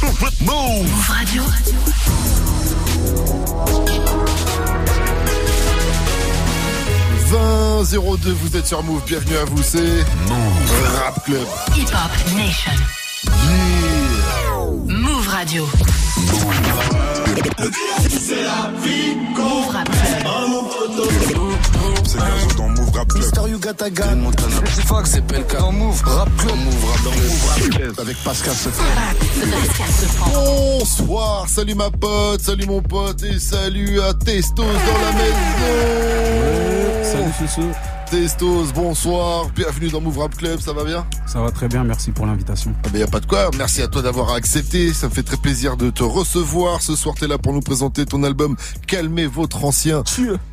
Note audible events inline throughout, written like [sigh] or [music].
Move Radio. « 02, vous êtes sur Move, bienvenue à vous, c'est Move Rap Club. Hip Hop Nation. Yeah. Move Radio. C'est la vie Move Rap Club. C'est Gazo dans Move Rap Club. Mister Yuga Gun. C'est Fox, c'est PLK. Dans Move Rap Club. Move Rap Club. Avec Pascal Sefran. Bonsoir, salut ma pote, salut mon pote et salut à Testos dans la maison. Salut Fusso. Testos, bonsoir, bienvenue dans Move Rap Club, ça va bien Ça va très bien, merci pour l'invitation. Ah ben y a pas de quoi, merci à toi d'avoir accepté, ça me fait très plaisir de te recevoir. Ce soir t'es là pour nous présenter ton album Calmez votre ancien.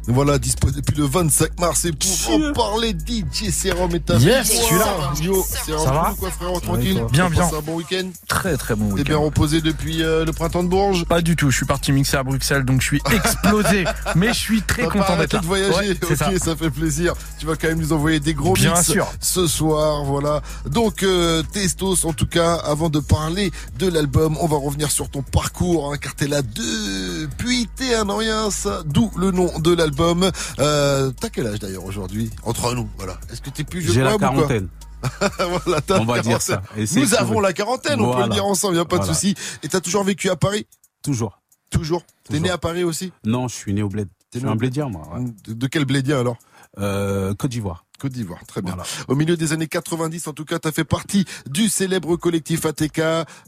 Voilà, disponible depuis le 25 mars et pour en parler DJ Serum et ta Yes, vie. je suis là. Yo, Serum, Ça va quoi frérot, tranquille toi Bien, bien. un bon week-end Très très bon T'es bien week-end. reposé depuis euh, le printemps de Bourges Pas du tout, je suis parti mixer à Bruxelles donc je suis [laughs] explosé. mais je suis très content d'être là. de voyager, Ouais, ok, ça. ça. fait plaisir. Tu vas quand même nous envoyer des gros Bien mix sûr. ce soir, voilà. Donc euh, Testos, en tout cas, avant de parler de l'album, on va revenir sur ton parcours, hein, car t'es là depuis t'es un rien, ça, d'où le nom de l'album. Euh, T'as quel âge d'ailleurs aujourd'hui? Entre nous, voilà. Est-ce que t'es plus jeune J'ai la quarantaine. [laughs] voilà, t'as On va dire ça. Nous avons la quarantaine, on peut le dire ensemble, y a pas de souci. Et t'as toujours vécu à Paris? Toujours. Toujours. T'es Toujours. né à Paris aussi? Non, je suis né au bled. T'es Je suis né au un blédien, moi. ouais. de, de quel blédien alors? Euh, Côte d'Ivoire. Côte d'Ivoire, très bien. Voilà. Au milieu des années 90, en tout cas, tu as fait partie du célèbre collectif ATK.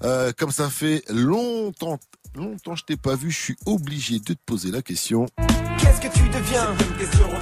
Euh, comme ça fait longtemps, longtemps je t'ai pas vu, je suis obligé de te poser la question. Qu'est-ce que tu deviens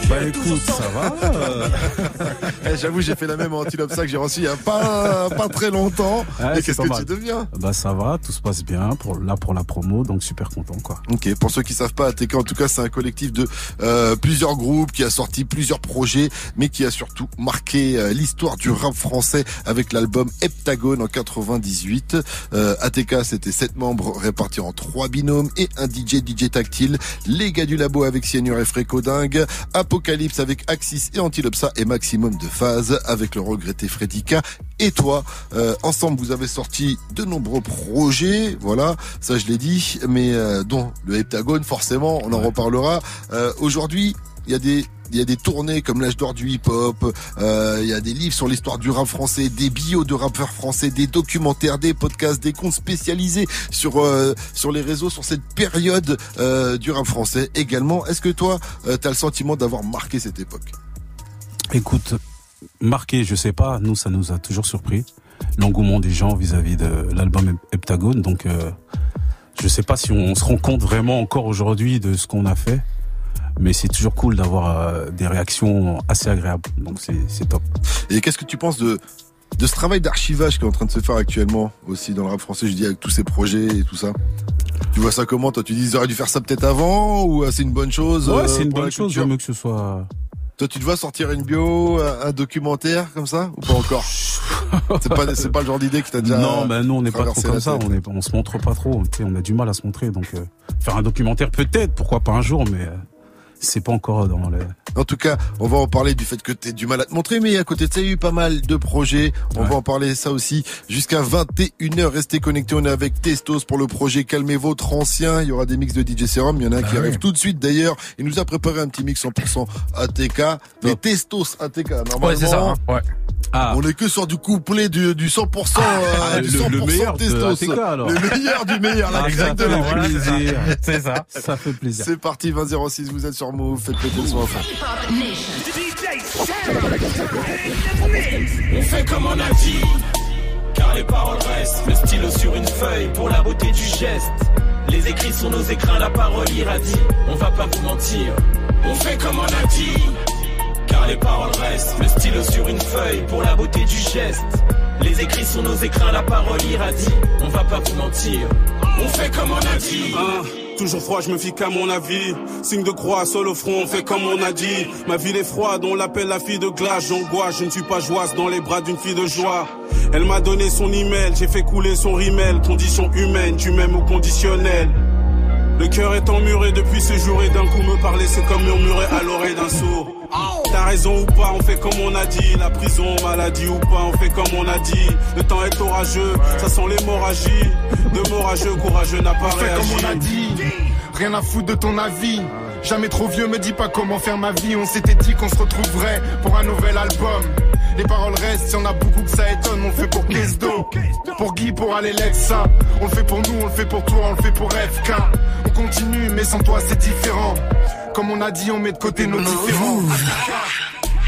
Bah écoute, ça va. euh, [laughs] Eh, J'avoue, j'ai fait la même antilope ça que j'ai reçu il y a pas, pas très longtemps. Ouais, Et qu'est-ce que mal. tu deviens? Bah ça va, tout se passe bien pour là pour la promo, donc super content quoi. Ok, pour ceux qui savent pas, ATK en tout cas c'est un collectif de euh, plusieurs groupes qui a sorti plusieurs projets, mais qui a surtout marqué euh, l'histoire du rap français avec l'album Heptagone en 98. Euh, ATK c'était sept membres répartis en trois binômes et un DJ DJ tactile. Les gars du labo avec Sienur et Fréco Dingue, Apocalypse avec Axis et Antilopsa et Maximum de Phase avec le regretté Fredika et toi. Euh, ensemble, vous avez sorti de nombreux projets, voilà, ça je l'ai dit, mais euh, dont le heptagone, forcément, on en reparlera. Euh, Aujourd'hui, il y a des il y a des tournées comme l'âge d'or du hip-hop, euh, il y a des livres sur l'histoire du rap français, des bios de rappeurs français, des documentaires, des podcasts, des comptes spécialisés sur euh, sur les réseaux sur cette période euh, du rap français également. Est-ce que toi, euh, tu as le sentiment d'avoir marqué cette époque? Écoute, marqué, je sais pas, nous ça nous a toujours surpris l'engouement des gens vis-à-vis de l'album Hep- Heptagone, donc euh, je sais pas si on, se rend compte vraiment encore aujourd'hui de ce qu'on a fait. Mais c'est toujours cool d'avoir euh, des réactions assez agréables, donc c'est top. Et qu'est-ce que tu penses de de ce travail d'archivage qui est en train de se faire actuellement aussi dans le rap français, je dis avec tous ces projets et tout ça? Tu vois ça comment? Toi Tu dis ils auraient dû faire ça peut-être avant ou euh, c'est une bonne chose Ouais, euh, c'est une bonne chose, j'aime mieux que ce soit. Toi tu te vois sortir une bio, un documentaire comme ça ou pas encore? [laughs] C'est pas c'est pas le genre d'idée qui t'a déjà non, ben nous on n'est pas trop comme ça, on est, on se montre pas trop, on a du mal à se montrer, donc euh, faire un documentaire peut-être, pourquoi pas un jour, mais euh, c'est pas encore dans les. En tout cas, on va en parler du fait que tu du mal à te montrer, mais à côté de ça, il y a eu pas mal de projets. On Ouais. va en parler ça aussi jusqu'à 21h. Restez connectés, on est avec Testos pour le projet Calmez votre ancien. Il y aura des mix de DJ Serum, il y en a un qui Ah arrive tout de suite d'ailleurs. Il nous a préparé un petit mix 100% ATK. Mais Testos ATK, normalement, Ouais, c'est ça. hein. Ouais. Ah, on est que sur du couplet du, du 100%, euh, du le- 100% le meilleur de Testos. ATK, alors. Le meilleur du meilleur, là, Ah, exactement. ça fait plaisir. C'est ça. ça fait plaisir. C'est parti, 2006, vous êtes sur Move, faites péter le son à. On fait comme on a dit, car les paroles restent. Le stylo sur une feuille pour la beauté du geste. Les écrits sur nos écrans, la parole irradie. On va pas vous mentir, on fait comme on a dit, car les paroles restent. Le stylo sur une feuille pour la beauté du geste. Les écrits sur nos écrans, la parole irradie. On va pas vous mentir, on fait comme on a dit. Hein, toujours froid, je me fie qu'à mon avis. Signe de croix, seul au front, on fait comme on a dit. Ma ville est froide, on l'appelle la fille de glace. J'angoisse, je ne suis pas joyeuse dans les bras d'une fille de joie. Elle m'a donné son email, j'ai fait couler son rimel. Condition humaine, du même au conditionnel. Le cœur est emmuré depuis ce jour et d'un coup me parler, c'est comme murmurer à l'oreille d'un sourd. T'as raison ou pas, on fait comme on a dit. La prison, maladie ou pas, on fait comme on a dit. Le temps est orageux, ça sent l'hémorragie. De morageux, courageux n'a pas On fait comme on a dit, rien à foutre de ton avis. Jamais trop vieux, me dis pas comment faire ma vie. On s'était dit qu'on se retrouverait pour un nouvel album. Les paroles restent, y en a beaucoup que ça étonne. On le fait pour Kesdo, pour Guy, pour Alexa. On le fait pour nous, on le fait pour toi, on le fait pour FK. On continue, mais sans toi c'est différent. Comme on a dit, on met de côté nos différents.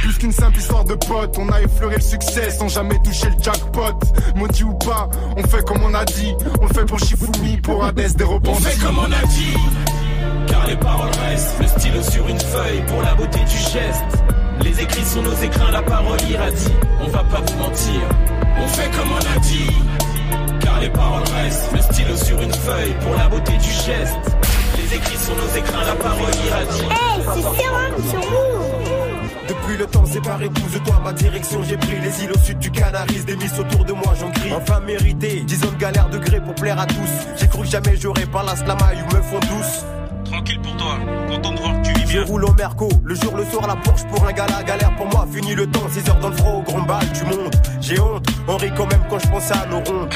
Plus qu'une simple histoire de potes, on a effleuré le succès sans jamais toucher le jackpot. Maudit ou pas, on fait comme on a dit. On le fait pour Shifumi, pour Hades, des On repentis. fait comme on a dit, car les paroles restent. Le stylo sur une feuille pour la beauté du geste. Les écrits sur nos écrans, la parole irradie. On va pas vous mentir, on fait comme on a dit, car les paroles restent. Le stylo sur une feuille pour la beauté du geste. Les écrits sur nos écrans, la parole irradie. Hey, c'est Serum sur Move. Depuis le temps séparé, pousse-toi ma direction. J'ai pris les îles au sud du Canaris, des miss autour de moi, j'en crie. Enfin mérité, 10 ans de galère de gré pour plaire à tous. J'ai cru que jamais j'aurais par la slamaille ou me font douce. Tranquille pour toi, content de voir que tu vis Je bien. roule au Merco, le jour, le soir, la Porsche pour un gala, galère pour moi, fini le temps, 6 heures dans le froid, au grand bal, tu montes. J'ai honte, on rit quand même quand je pense à nos rondes.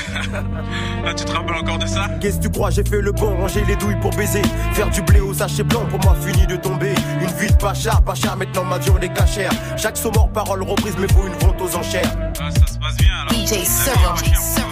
Là, [laughs] tu te rappelles encore de ça? Qu'est-ce que tu crois, j'ai fait le bon, ranger les douilles pour baiser. Faire du blé au sachet blanc, pour moi, fini de tomber. Une vie de pacha, pacha, maintenant ma on est cachère. Chaque saut mort, parole reprise, mais faut une vente aux enchères. Ah, DJ Serum.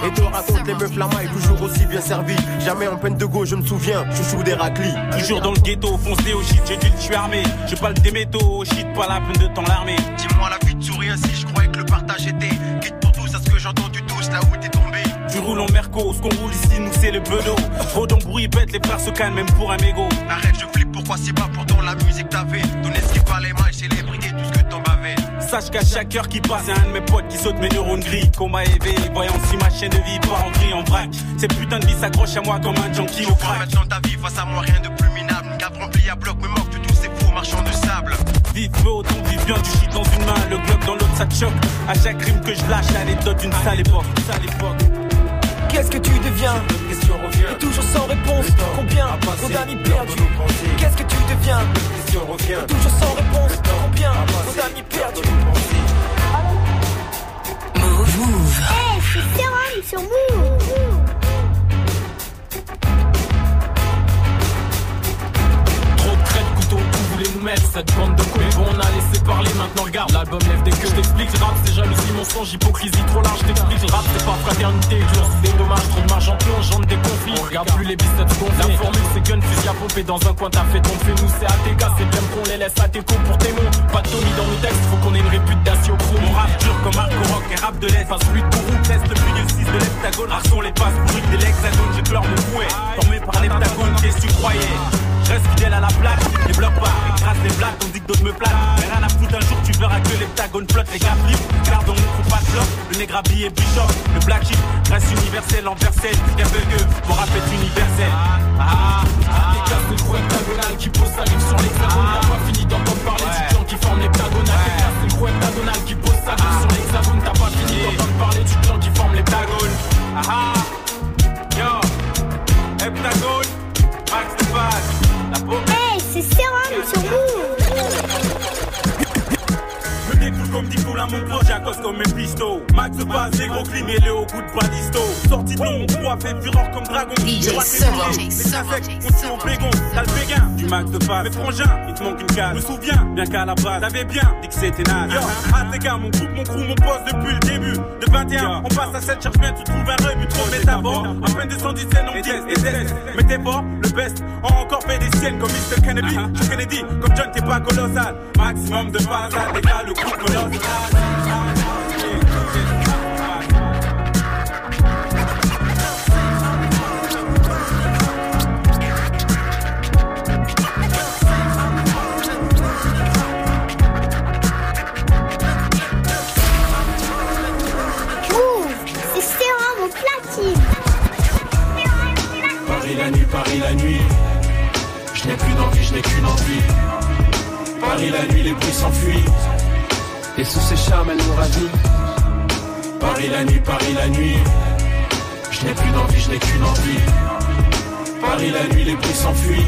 Et te raconte les meufs la maille, toujours aussi bien servi. Jamais en peine de go, je me souviens, chouchou des raclis. Toujours dans le ghetto, foncé au shit, j'ai dit je suis armé. Je parle des métaux au shit, pas la peine de temps l'armée. Dis-moi la vie de souris ainsi, je croyais que le partage était. Quitte pour tous, à ce que j'entends du tous, là où t'es tombé. Tu roules en merco, ce qu'on roule ici, nous c'est le bedeau. Trop d'embrouille bête, les frères se calment même pour un mégot. Arrête, je flippe, pourquoi c'est pas pourtant la musique t'avait Donner ce qui fallait mal, célébrité, tout ce que t'en bavais. Sache qu'à chaque heure qui passe, y'a un de mes potes qui saute mes neurones gris. Coma éveillé, voyant si ma chaîne de vie part en gris, en vrac. Ces putains de vie s'accrochent à moi comme un junkie au Faut crack. mettre dans ta vie face à moi, rien de plus minable. Une cave remplie à bloc me moque de tous ces faux marchands de sable. Vite feu, autant vive bien du shit dans une main, le glock dans l'autre ça te choque. À chaque rime que je lâche, l'anecdote d'une sale époque. Sale époque. Qu'est-ce que tu deviens question revient. Et toujours sans réponse. Combien Trop d'amis perdus. Qu'est-ce que tu deviens question revient. Toujours sans maintenant regarde, l'album lève des queues. Je t'explique, rap c'est jalousie, mensonge, hypocrisie trop large. T'explique, rap c'est pas fraternité, violence, c'est des dommages, trop de marge en plonge, j'entre des conflits. On regarde plus les biceps gonflés. La formule c'est gun, fusil à pomper dans un coin, t'as fait ton fait. Nous c'est ATK, c'est bien qu'on les laisse à tes coups pour tes mots. Pas de Tommy dans nos textes, faut qu'on ait une réputation pro. Mon rap dur comme Marco Rock et rap de l'Est. Passe fluide pour roue, teste le plus 6 de l'hexagone. Arçon les passes pourries de l'hexagone, j'ai peur mon fouet. Formé par l'heptagone, qu'est-ce que tu croyais? Reste fidèle à la plaque, les blocs pas, écrase les blagues, on dit que d'autres me plaquent. Mais rien à foutre un jour, tu verras que l'heptagone flotte, les gars flippent. Garde on faut pas de bloc, le nègre habillé bishop, le black sheep reste universel, enversel. Y'a que mon rap est universel. Ah, ah, Des casques de gros heptagonal qui pose sa rive sur l'hexagone. T'as pas fini d'entendre parler du clan qui forme l'heptagonal. Des casques de gros heptagonal qui pose sa rive sur l'hexagone. T'as pas fini d'entendre parler du clan qui forme l'heptagone. Ah ah, yo, heptagone, max de base, la peau. Hey, c'est Serum comme dit cool à mon projet à cause comme mes pistos. Max de base, les gros clim et le haut goût de balisto. Sorti de l'ombre, poids fait fureur comme dragon. DJ Les insectes, on tue au bégon. T'as le béguin, du max de base. Mes frangins, il te manque une case. Me souviens, bien qu'à la base, t'avais bien dit que c'était naze. Yo, tes gars, mon groupe, mon crew, mon poste depuis le début. De 21, on passe à 7, cherche bien, tu trouves un rebut. Trop métabore, à peine descendu, c'est non 10 et 10. Mais t'es fort, le best, on encore fait des siennes comme Mr. Kennedy. Je suis Kennedy, comme John, t'es pas colossal. Maximum de base, les gars, le groupe colossal. Move, c'est Serum au platine. Paris la nuit, Paris la nuit. Je n'ai plus d'envie, je n'ai qu'une envie. Paris la nuit, les bruits s'enfuient. Et sous ses charmes, elle nous ravit. Paris la nuit, Paris la nuit. Je n'ai plus d'envie, je n'ai qu'une envie. Paris la nuit, les bruits s'enfuient.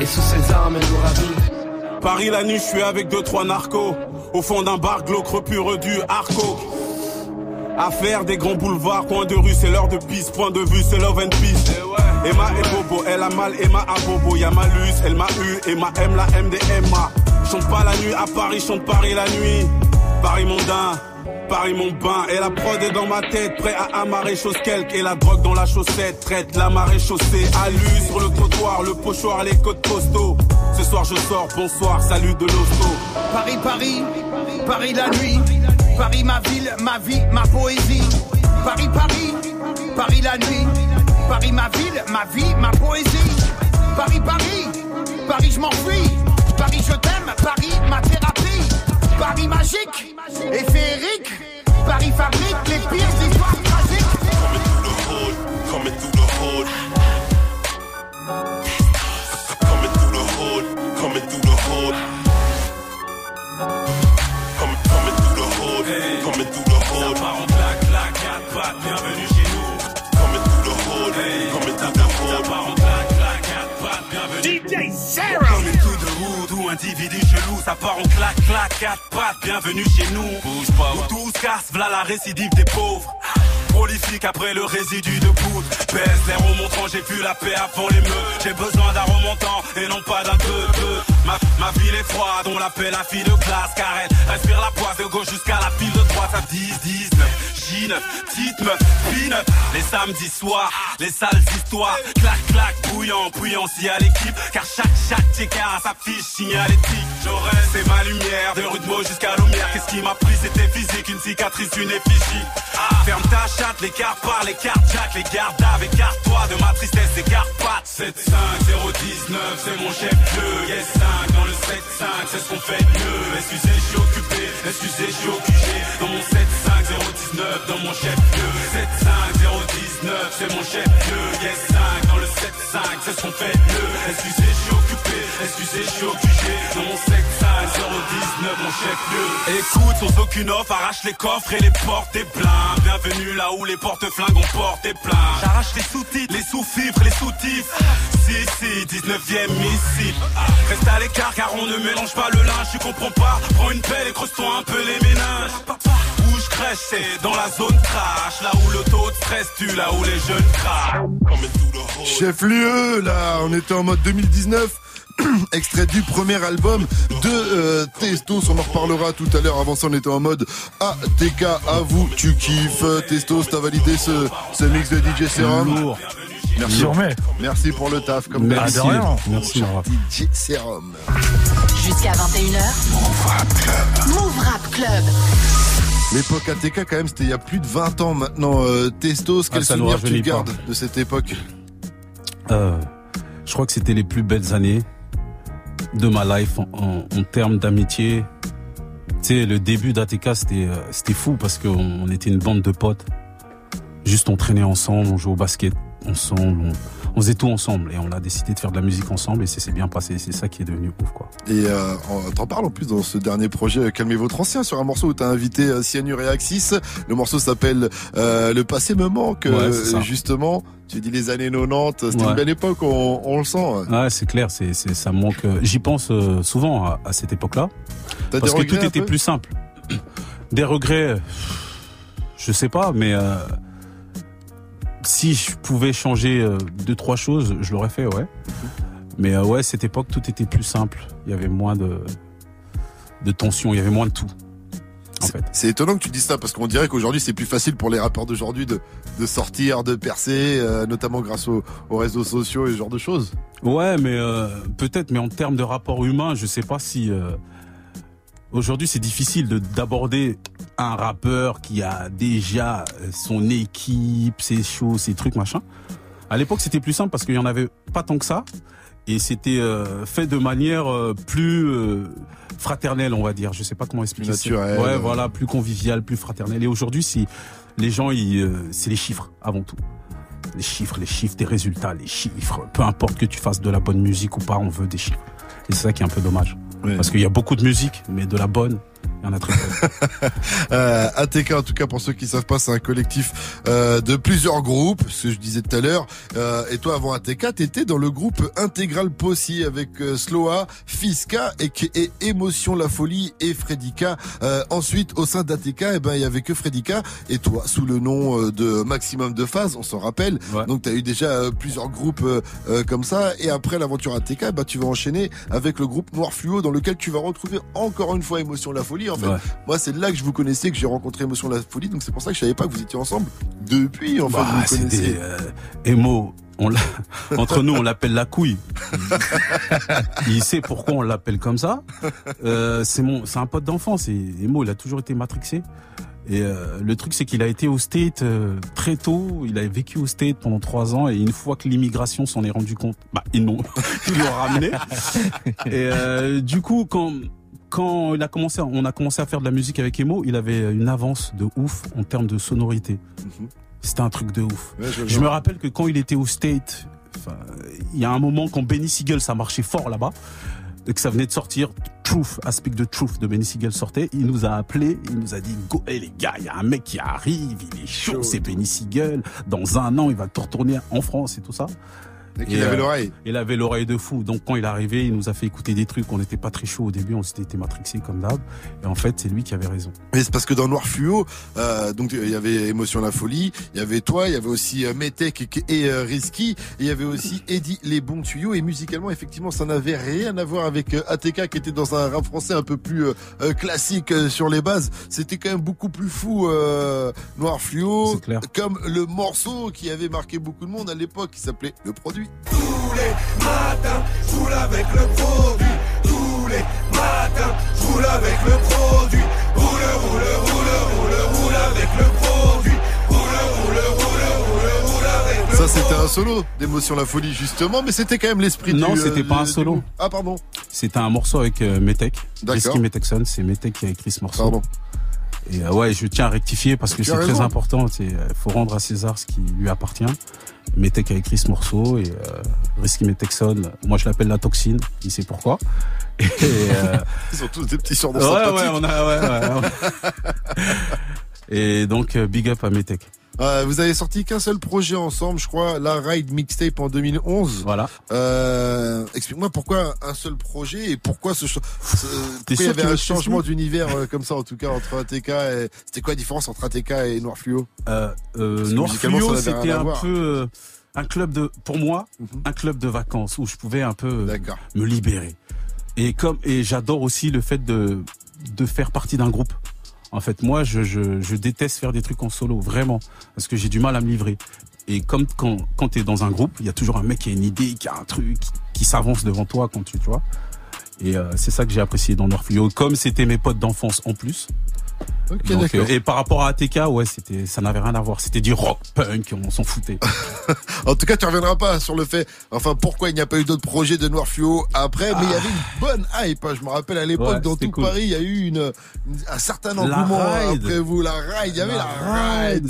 Et sous ses armes, elle nous ravit. Paris la nuit, je suis avec deux trois narcos. Au fond d'un bar glauque, repure du arco. Affaire des grands boulevards, coin de rue, c'est l'heure de piste, point de vue, c'est love and peace. Emma et Bobo, elle a mal, Emma à Bobo, y'a Malus, elle m'a eu, Emma aime la MDMA. Pas la nuit à Paris, chante Paris la nuit. Paris mondain, Paris mon bain, et la prod est dans ma tête, prêt à amarrer chose quelque, et la drogue dans la chaussette, traite la marée chaussée, alu sur le trottoir, le pochoir, les côtes postaux. Ce soir je sors, bonsoir, salut de l'hosto. Paris, Paris, Paris la nuit. Paris ma ville, ma vie, ma poésie. Paris, Paris, Paris la nuit. Paris ma ville, ma vie, ma poésie. Paris, Paris, Paris je m'enfuis. Je t'aime, Paris ma thérapie. Paris magique et féerique. Paris fabrique les pires histoires tragiques. Coming individu chelou, ça part en claque, claque, quatre pattes, bienvenue chez nous. Bouge pas, Où tout se casse, v'là la récidive des pauvres. Prolifique après le résidu de poudre. Pèse les remontants, j'ai vu la paix avant les meufs. J'ai besoin d'un remontant et non pas d'un deux deux. Ma, ma ville est froide, on l'appelle la fille de classe car elle respire la poisse de gauche jusqu'à la file de droite. Ça 10, 19, J9, petite meuf, peanut. Les samedis soirs, les sales histoires. Clac, clac, bouillant, bouillant si à l'équipe. Car chaque, chaque checker a sa fiche signalétique. J'aurais, c'est ma lumière, de Rudemo jusqu'à Lumière. Qu'est-ce qui m'a pris, c'était physique, une cicatrice, une effigie. Ah, ferme ta chatte, les cartes par les cartes jack, les gardes écarte-toi de ma tristesse, les cartes pattes. 7 5 0 19, c'est mon chef bleu. Yes 5 dans le 7 5, c'est ce qu'on fait de mieux. Excusez, je occupé, excusez, je suis occupé? Dans mon 7 5 0 19, dans mon chef bleu. 7 5 0 19, c'est mon chef bleu. Yes 5 dans le 7 5, c'est ce qu'on fait mieux. Excusez, je suis occupé. Dans mon 7 5 0 19, mon chef bleu. Écoute, sans aucune offre, arrache les coffres et les portes des blindes. Bienvenue là où les porte-flingues ont porté plein. J'arrache les sous-titres, les sous-fifres, les sous-tifs. Si, si, 19ème missile. Reste à l'écart car on ne mélange pas le linge, tu comprends pas? Prends une pelle et creuse-toi un peu les méninges. Où je crèche, c'est dans la zone crash. Là où le taux de stress tue, là où les jeunes craquent. Chef lieu, là, on était en mode 2019. [clears throat] Extrait du premier album de euh, Testos, on en reparlera tout à l'heure. Avant ça, on était en mode ATK, à vous, tu kiffes. Testos, t'as validé ce, ce mix de DJ Serum. Merci. Merci pour le taf, comme Merci. rien. Merci. DJ Serum. Jusqu'à 21h. Move Rap Club. L'époque ATK, quand même, c'était il y a plus de 20 ans maintenant. Euh, Testos, quel Ah, ça nous souvenir tu gardes de cette époque? Euh, je crois que c'était les plus belles années de ma life en, termes d'amitié. Tu sais, le début d'ATK, c'était euh, c'était fou parce qu'on on était une bande de potes. Juste on traînait ensemble, on jouait au basket ensemble, on, on faisait tout ensemble et on a décidé de faire de la musique ensemble et c'est bien passé. C'est ça qui est devenu ouf, quoi. Et euh, en- t'en parles en plus dans ce dernier projet euh, Calmez votre ancien sur un morceau où t'as invité euh, Cyanure et Axis. Le morceau s'appelle euh, Le passé me manque. Ouais, euh, justement, tu dis les années 90, c'était Ouais. une belle époque, on, on le sent. Ouais, c'est clair, c'est ça me manque. euh, J'y pense euh, souvent à, à cette époque-là. Parce que tout était plus simple. Des regrets, je sais pas, mais euh, si je pouvais changer euh, deux trois choses, je l'aurais fait, ouais. Mais euh, ouais, cette époque, tout était plus simple. Il y avait moins de de tension, il y avait moins de tout. En fait. C'est étonnant que tu dises ça parce qu'on dirait qu'aujourd'hui c'est plus facile pour les rappeurs d'aujourd'hui de, de sortir, de percer, euh, notamment grâce aux, aux réseaux sociaux et ce genre de choses. Ouais, mais euh, peut-être, mais en termes de rapport humain, je sais pas si aujourd'hui c'est difficile de d'aborder un rappeur qui a déjà euh, son équipe, ses choses, ses trucs, machin. À l'époque, c'était plus simple parce qu'il y en avait pas tant que ça et c'était euh, fait de manière euh, plus euh, fraternelle, on va dire. Je sais pas comment expliquer. ça. naturelle. Ouais, voilà, plus convivial, plus fraternelle. Et aujourd'hui, c'est les gens, c'est les chiffres avant tout les chiffres, les chiffres, des résultats, les chiffres. Peu importe que tu fasses de la bonne musique ou pas, on veut des chiffres. Et c'est ça qui est un peu dommage. Parce qu'il y a beaucoup de musique, mais de la bonne, Il y en a très peu. [laughs] Euh, ATK, en tout cas, pour ceux qui savent pas, c'est un collectif euh, de plusieurs groupes, ce que je disais tout à l'heure. Euh, et toi, avant ATK, t'étais dans le groupe Intégral Possi avec euh, Sloa, Fiska et, et Émotion La Folie et Fredika. Euh, ensuite, au sein d'ATK, eh ben, il y avait que Fredika et toi, sous le nom euh, de Maximum de Phase, on s'en rappelle. Donc, tu as eu déjà plusieurs groupes comme ça. Et après l'aventure ATK, bah, tu vas enchaîner avec le groupe Noir Fluo, dans lequel tu vas retrouver encore une fois Émotion La Folie. En fait, Ouais. moi, c'est là que je vous connaissais, que j'ai rencontré Émotion La Folie. Donc, c'est pour ça que je savais pas que vous étiez ensemble depuis. En fait, Bah, vous connaissiez. euh. On [laughs] entre nous, on l'appelle la couille. [laughs] il sait pourquoi on l'appelle comme ça. Euh, c'est mon, c'est un pote d'enfance. Et Emo, il a toujours été matrixé. Et euh, le truc, c'est qu'il a été au State euh, très tôt. Il a vécu au State pendant trois ans. Et une fois que l'immigration s'en est rendu compte, bah ils l'ont, [laughs] ils l'ont ramené. Et du coup, quand quand il a commencé, on a commencé à faire de la musique avec Emo, il avait une avance de ouf en termes de sonorité. C'était un truc de ouf. Ouais, je me rappelle que quand il était au State, il y a un moment quand Benny Siegel, ça marchait fort là-bas, et que ça venait de sortir, Truth, Aspect de Truth de Benny Siegel sortait, il nous a appelé, il nous a dit, go, hey, les gars, il y a un mec qui arrive, il est chaud, c'est Benny Siegel, dans un an, il va te retourner en France et tout ça. Et qu'il avait l'oreille. Il avait l'oreille de fou. Donc quand il est arrivé, il nous a fait écouter des trucs. On n'était pas très chaud au début, on s'était été matrixé comme d'hab. Et en fait, c'est lui qui avait raison. Mais c'est parce que dans Noir Fluo, euh, donc il y avait Émotion la folie, il y avait toi, il y avait aussi euh, Metek et, euh, Risky, et il y avait aussi [laughs] Eddie les bons tuyaux. Et musicalement, effectivement, ça n'avait rien à voir avec euh, ATK qui était dans un rap français un peu plus euh, euh, classique euh, sur les bases. C'était quand même beaucoup plus fou euh, Noir Fluo, comme le morceau qui avait marqué beaucoup de monde à l'époque, qui s'appelait Le Produit. Tous les matins, je roule avec le produit. Tous les matins, je roule avec le produit. Roule, roule, roule, roule, roule avec le produit. Roule, roule, roule, roule, roule avec le Ça, c'était un solo d'Émotion la folie justement, mais c'était quand même l'esprit. Non, euh, c'était pas un solo. du- Ah pardon. C'était un morceau avec euh, Metek. D'accord. Metekson, c'est Metek qui a écrit ce morceau. Pardon. Et euh, ouais, je tiens à rectifier parce que c'est très important. Il faut rendre à César ce qui lui appartient. Metek a écrit ce morceau et euh, Risky Metekson, moi je l'appelle la toxine, il sait pourquoi. [laughs] Et, euh, Ils sont tous des petits surnoms ouais, sympathiques. ouais, on a, ouais, ouais, ouais. [laughs] Et donc euh, big up à Metek. Euh, vous avez sorti qu'un seul projet ensemble, je crois, la Ride Mixtape en 2011. Voilà. Euh, Explique-moi pourquoi un seul projet et pourquoi ce, ce- pourquoi il y avait un changement d'univers euh, comme ça en tout cas entre ATK et c'était quoi la différence entre ATK et Noir Fluo? Noir Fluo, c'était un peu un club de, pour moi, un club de vacances où je pouvais un peu me libérer. Et comme et j'adore aussi le fait de de faire partie d'un groupe. En fait, moi, je, déteste faire des trucs en solo, vraiment, parce que j'ai du mal à me livrer. Et comme quand, tu es dans un groupe, il y a toujours un mec qui a une idée, qui a un truc, qui, s'avance devant toi quand tu, vois. Et euh, c'est ça que j'ai apprécié dans Noir Fluo. Comme c'était mes potes d'enfance en plus. Donc, euh, et par rapport à ATK, ouais, c'était, ça n'avait rien à voir. C'était du rock punk, on s'en foutait. [laughs] En tout cas, tu reviendras pas sur le fait, enfin, pourquoi il n'y a pas eu d'autres projets de Noir Fluo après, mais il y avait une bonne hype. hein. Je me rappelle à l'époque, Ouais, dans tout cool. Paris, il y a eu une, une- un certain engouement après vous. La ride, il y avait la, La ride.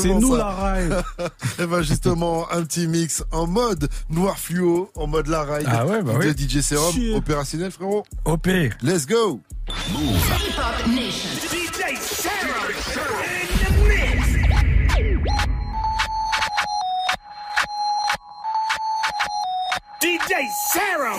C'est nous, ça. la ride. [laughs] Et ben justement, un petit mix en mode Noir Fluo, en mode la ride. Ah ouais, bah de oui. DJ Serum, opérationnel, frérot. OP. Let's go. Hip-Hop DJ Sarah.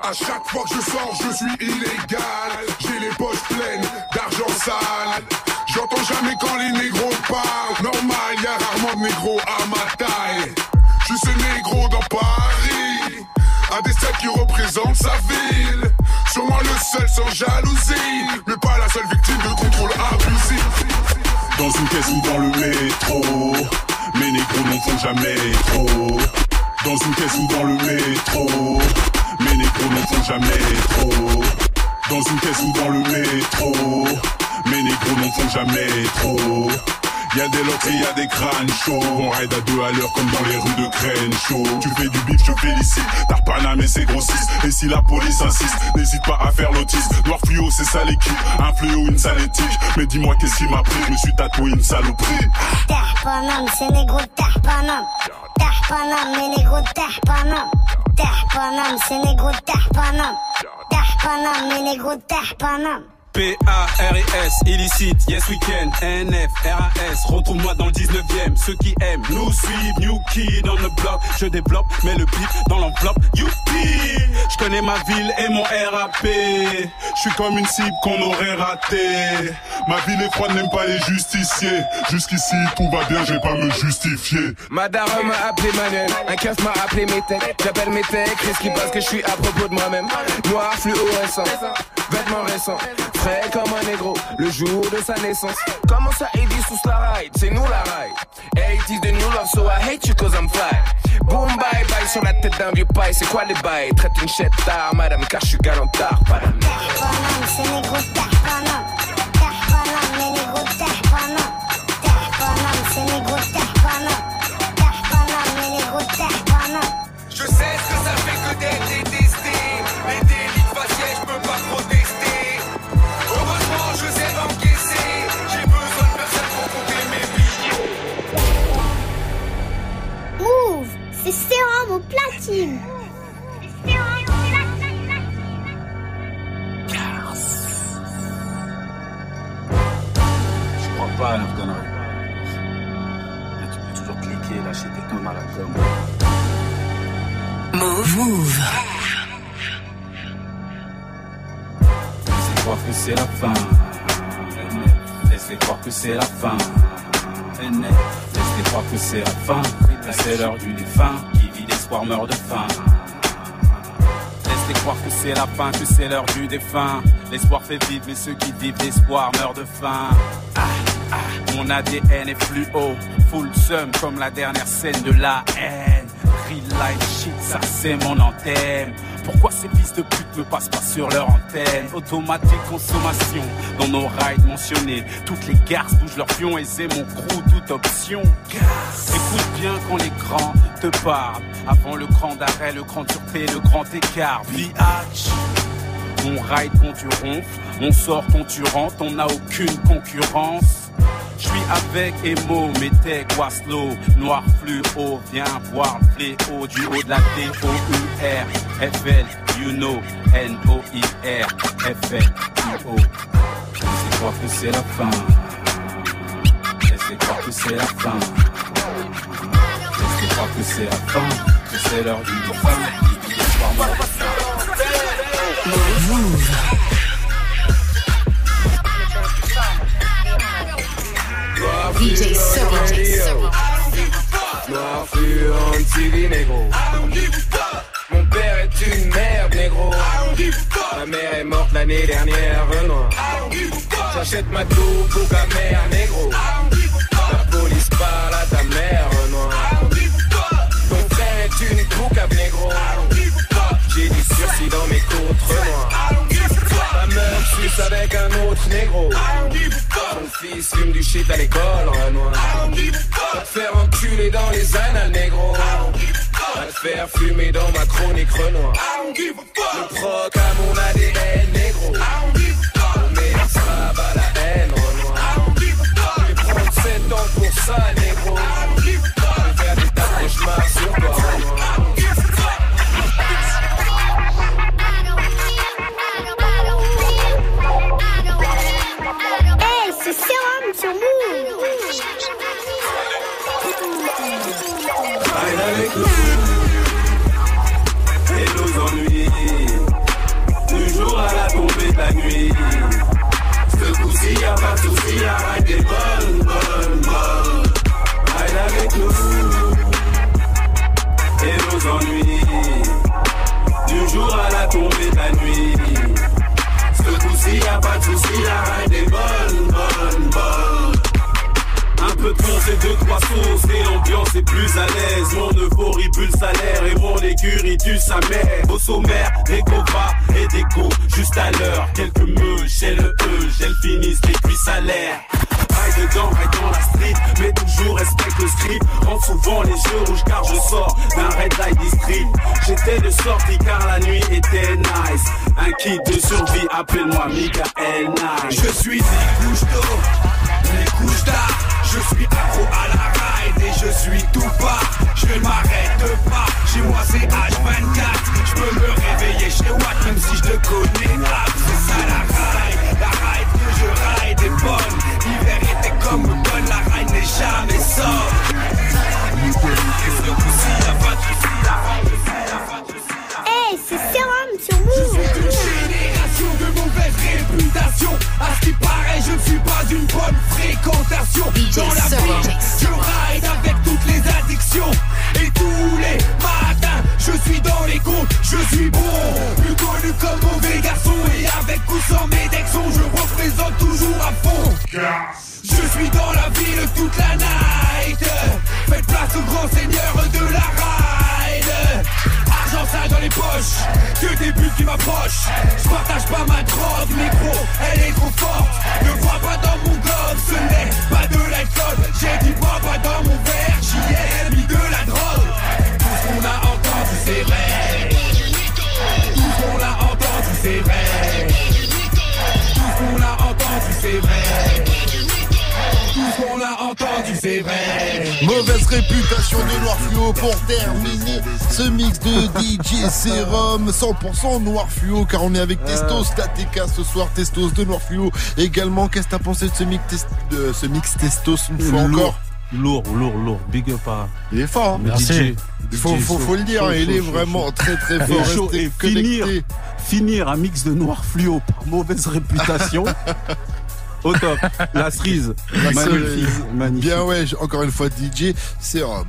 À chaque fois que je sors, je suis illégal. J'ai les poches pleines d'argent sale. J'entends jamais quand les négros parlent. Normal, y a rarement de négros à ma taille. Je suis ce négro dans Paris. Un des seuls qui représente sa ville. Sûrement le seul sans jalousie. Mais pas la seule victime de contrôle abusif. Dans une caisse ou dans le métro Mes négros n'en font jamais trop Dans une caisse ou dans le métro. Mes négros n'en font jamais trop. Dans une caisse ou dans le métro. Mes négros n'en font jamais trop. Y'a des lots et y'a des crânes chauds. On raid à deux à l'heure comme dans les rues de Crenshaw. Tu fais du bif, je félicite. T'as pas mais c'est grossiste. Et si la police insiste, n'hésite pas à faire l'autiste. Noir fluo, c'est ça l'équipe. Un fléau, une sale éthique Mais dis-moi qu'est-ce qui m'a pris? Je me suis tatoué une saloperie. Terpanam, c'est négro terpanam. Terpanam, mes négros terpanam. Terpanam, c'est négro terpanam. Paname, mes négros. P-A-R-E-S, illicite, yes weekend, N-F, R-A-S, retrouve-moi dans le 19ème, ceux qui aiment nous suivent, new kid dans le bloc, je développe, mets le beat dans l'enveloppe, youpi Je connais ma ville et mon RAP, je suis comme une cible qu'on aurait ratée. Ma ville est froide, n'aime pas les justiciers. Jusqu'ici, tout va bien, je vais pas me justifier. Madame m'a appelé Manuel, un keuf m'a appelé Métèque. J'appelle Métèque, qui passe que je suis à propos de moi-même. Noir fluorescent, vêtements récents, comme un négro, le jour de sa naissance. Comment ça, Eddie sous la ride C'est nous la ride. Hey, it is the new love, so I hate you cause I'm fly. Boom, bye, bye, sur la tête d'un vieux paille, c'est quoi les bails? Traite une chette tard, madame, car je suis la c'est la fin. Laissez croire que c'est la fin? C'est l'heure du défunt. Qui vit d'espoir meurt de faim. Laissez croire que c'est la fin, que c'est l'heure du défunt. L'espoir fait vivre, mais ceux qui vivent d'espoir meurent de faim. Ah, ah, mon ADN est fluo, full sum comme la dernière scène de la haine. Real life shit, ça c'est mon antenne. Pourquoi ces fils de pute me passent pas sur leur antenne Automatique consommation dans nos rides mentionnés. Toutes les garces bougent leur pion c'est mon crew, toute option. Écoute bien quand les grands te parlent. Avant le cran d'arrêt, le cran de sûreté, le grand écart. Biatch. On ride quand tu ronfles, on sort quand tu rentres, on n'a aucune concurrence. Je suis avec Emo, Métèque, Waslo, Noir Fluo, viens voir le fléau du haut de la D-O-U-R, F-L, you know, N-O-I-R, F-L, U-O. Laissez croire que c'est la fin. Laissez croire que c'est la fin. Laissez croire que c'est la fin, que c'est l'heure du défunt. DJ. Noir fluent, TV négro. Mon père est une merde négro. Ma mère est morte l'année dernière, Renoir. J'achète ma dope au mère négro. La police parle à ta mère, Renoir. Ton frère est une boucave négro. J'ai du sursis dans mes côtes noires. Suce avec un autre négro. Ton fils fume du shit à l'école, Renoir. Va te faire enculer dans les annales, négro. Va te faire fumer dans ma chronique Renoir. Le proc à mon ADN, négro. Mon meilleur sera à la haine, Renoir. Je vais prendre 7 ans pour ça, négro. Je vais faire des de cauchemars sur toi, Renoir. Et nos ennuis. Du jour à la tombée de la nuit. Ce coup-ci, y'a pas de souci, arrête des bonnes, bonnes, bonnes. Un peu de fonce et deux, trois Et l'ambiance est plus à l'aise Mon euphorie bulle salaire Et mon écurie tue sa mère Au sommaire, des copas et des go Juste à l'heure, quelques meules Chez le E, j'ai le finisse les cuisses à l'air dans la street, mais toujours respecte le script. En souvent les yeux rouges car je sors d'un red light district. J'étais de sortie car la nuit était nice. Un kit de survie, appelle-moi Michael Nice. Je suis des couches d'eau, des couches d'art. Je suis accro à la ride et je suis tout bas. Je ne m'arrête pas, chez moi c'est H24. Je peux me réveiller chez Watt même si je te connais. C'est ça la ride, la ride que je ride est bonne comme le bon, la reine n'est jamais sort. Et Hey, c'est sérum sur nous mauvaise réputation. À ce qui paraît, je ne suis pas une bonne fréquentation. Dans la vie, je ride avec toutes les addictions. Et tous les matins, je suis dans les comptes, je suis bon. Plus connu comme mauvais garçon. Et avec ou sans médexon, je représente toujours à fond. Je suis dans la ville toute la night. Faites place au grand seigneur de la ride. Dans les poches, que des buts qui m'approchent. Je partage pas ma drogue, gros, elle est trop forte. Ne vois pas dans mon gobe, ce n'est pas de l'alcool. J'ai dit bois pas dans mon verre, j'y ai mis de la drogue. Tout ce qu'on a entendu, c'est vrai. Mauvaise réputation de Noir Fluo pour terminer ce mix de DJ Serum 100% Noir Fluo car on est avec Testos TK ce soir Testos de Noir Fluo également qu'est-ce que t'as pensé de ce mix, de ce mix Testos une fois Lourd, encore? Lourd, lourd, lourd. Big up à. Il est fort hein. DJ. Il faut, le dire chaud, hein, il chaud, est chaud, vraiment très très fort et finir, finir un mix de noir fluo par mauvaise réputation. [laughs] Au top. La cerise. La Magnifique. Bien ouais, encore une fois DJ Serum.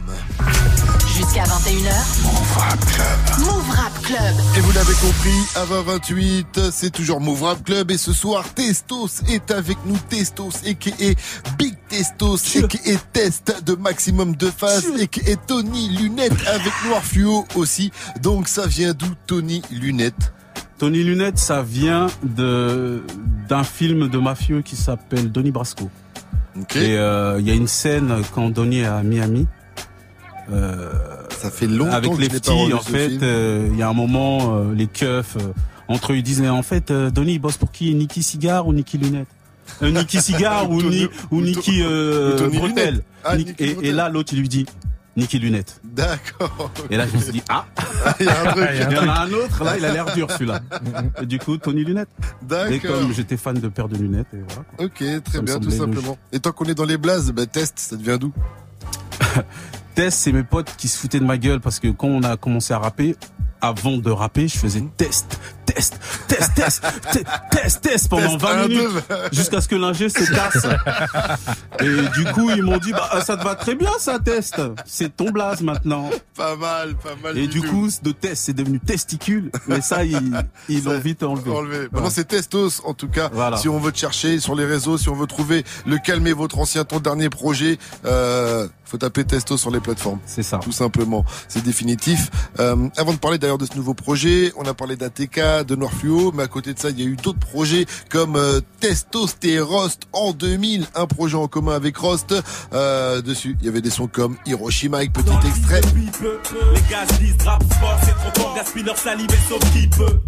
Jusqu'à 21h. Move Rap Club. Move Rap Club. Et vous l'avez compris, à 2028, c'est toujours Move Rap Club et ce soir, Testos est avec nous, Testos, a.k.a. Big Testos, a.k.a. Test de Maximum de Face, a.k.a. Tony Lunette avec Noir Fluo aussi. Donc ça vient d'où Tony Lunette? Tony Lunette, ça vient de d'un film de mafieux qui s'appelle Donnie Brasco. Et euh, il y a une scène quand Donnie est à Miami. euh, ça fait longtemps avec que je n'ai les revu en fait, euh, il y a un moment, les keufs entre eux ils disent mais en fait, Donnie il bosse pour qui? Nicky Cigare ou Nicky Lunette? Nicky Cigare [laughs] ou, ni, ou Nicky ou Tony. Lunette. Ah, et là l'autre il lui dit Nicky Lunette. D'accord. Et là je me suis dit ah Il y a un truc. il y en a un autre là il a l'air dur celui-là. Et du coup Tony Lunette. D'accord. Et comme j'étais fan de Père de Lunettes et voilà. quoi. Ok, très bien, tout simplement. Et tant qu'on est dans les blazes, bah, test, ça devient d'où? [laughs] Test, c'est mes potes qui se foutaient de ma gueule parce que quand on a commencé à rapper, avant de rapper, je faisais test, test, test, test, te- test, test pendant Test 20 un, minutes jusqu'à ce que l'ingé se casse. Et du coup, ils m'ont dit, bah, ça te va très bien, ça, test. C'est ton blaze maintenant. Pas mal, pas mal. Et du coup, de test, c'est devenu testicule. Mais ça, ils, l'ont vite enlevé. Enlevé. Maintenant, c'est Testos, en tout cas. Voilà. Si on veut te chercher sur les réseaux, si on veut trouver le calmer votre ancien, ton dernier projet, euh, faut taper Testos sur les plateformes. C'est ça. Tout simplement. C'est définitif. Euh, avant de parler d'ailleurs de ce nouveau projet, on a parlé d'ATK, de Noir Fluo, mais à côté de ça, il y a eu d'autres projets comme euh, Testos et Rost en 2000, un projet en commun avec Rost. Euh, dessus, il y avait des sons comme Hiroshima avec petit extrait. Les gars se disent rap sport, c'est trop fort, gaspille leur salive et sauf qui peut.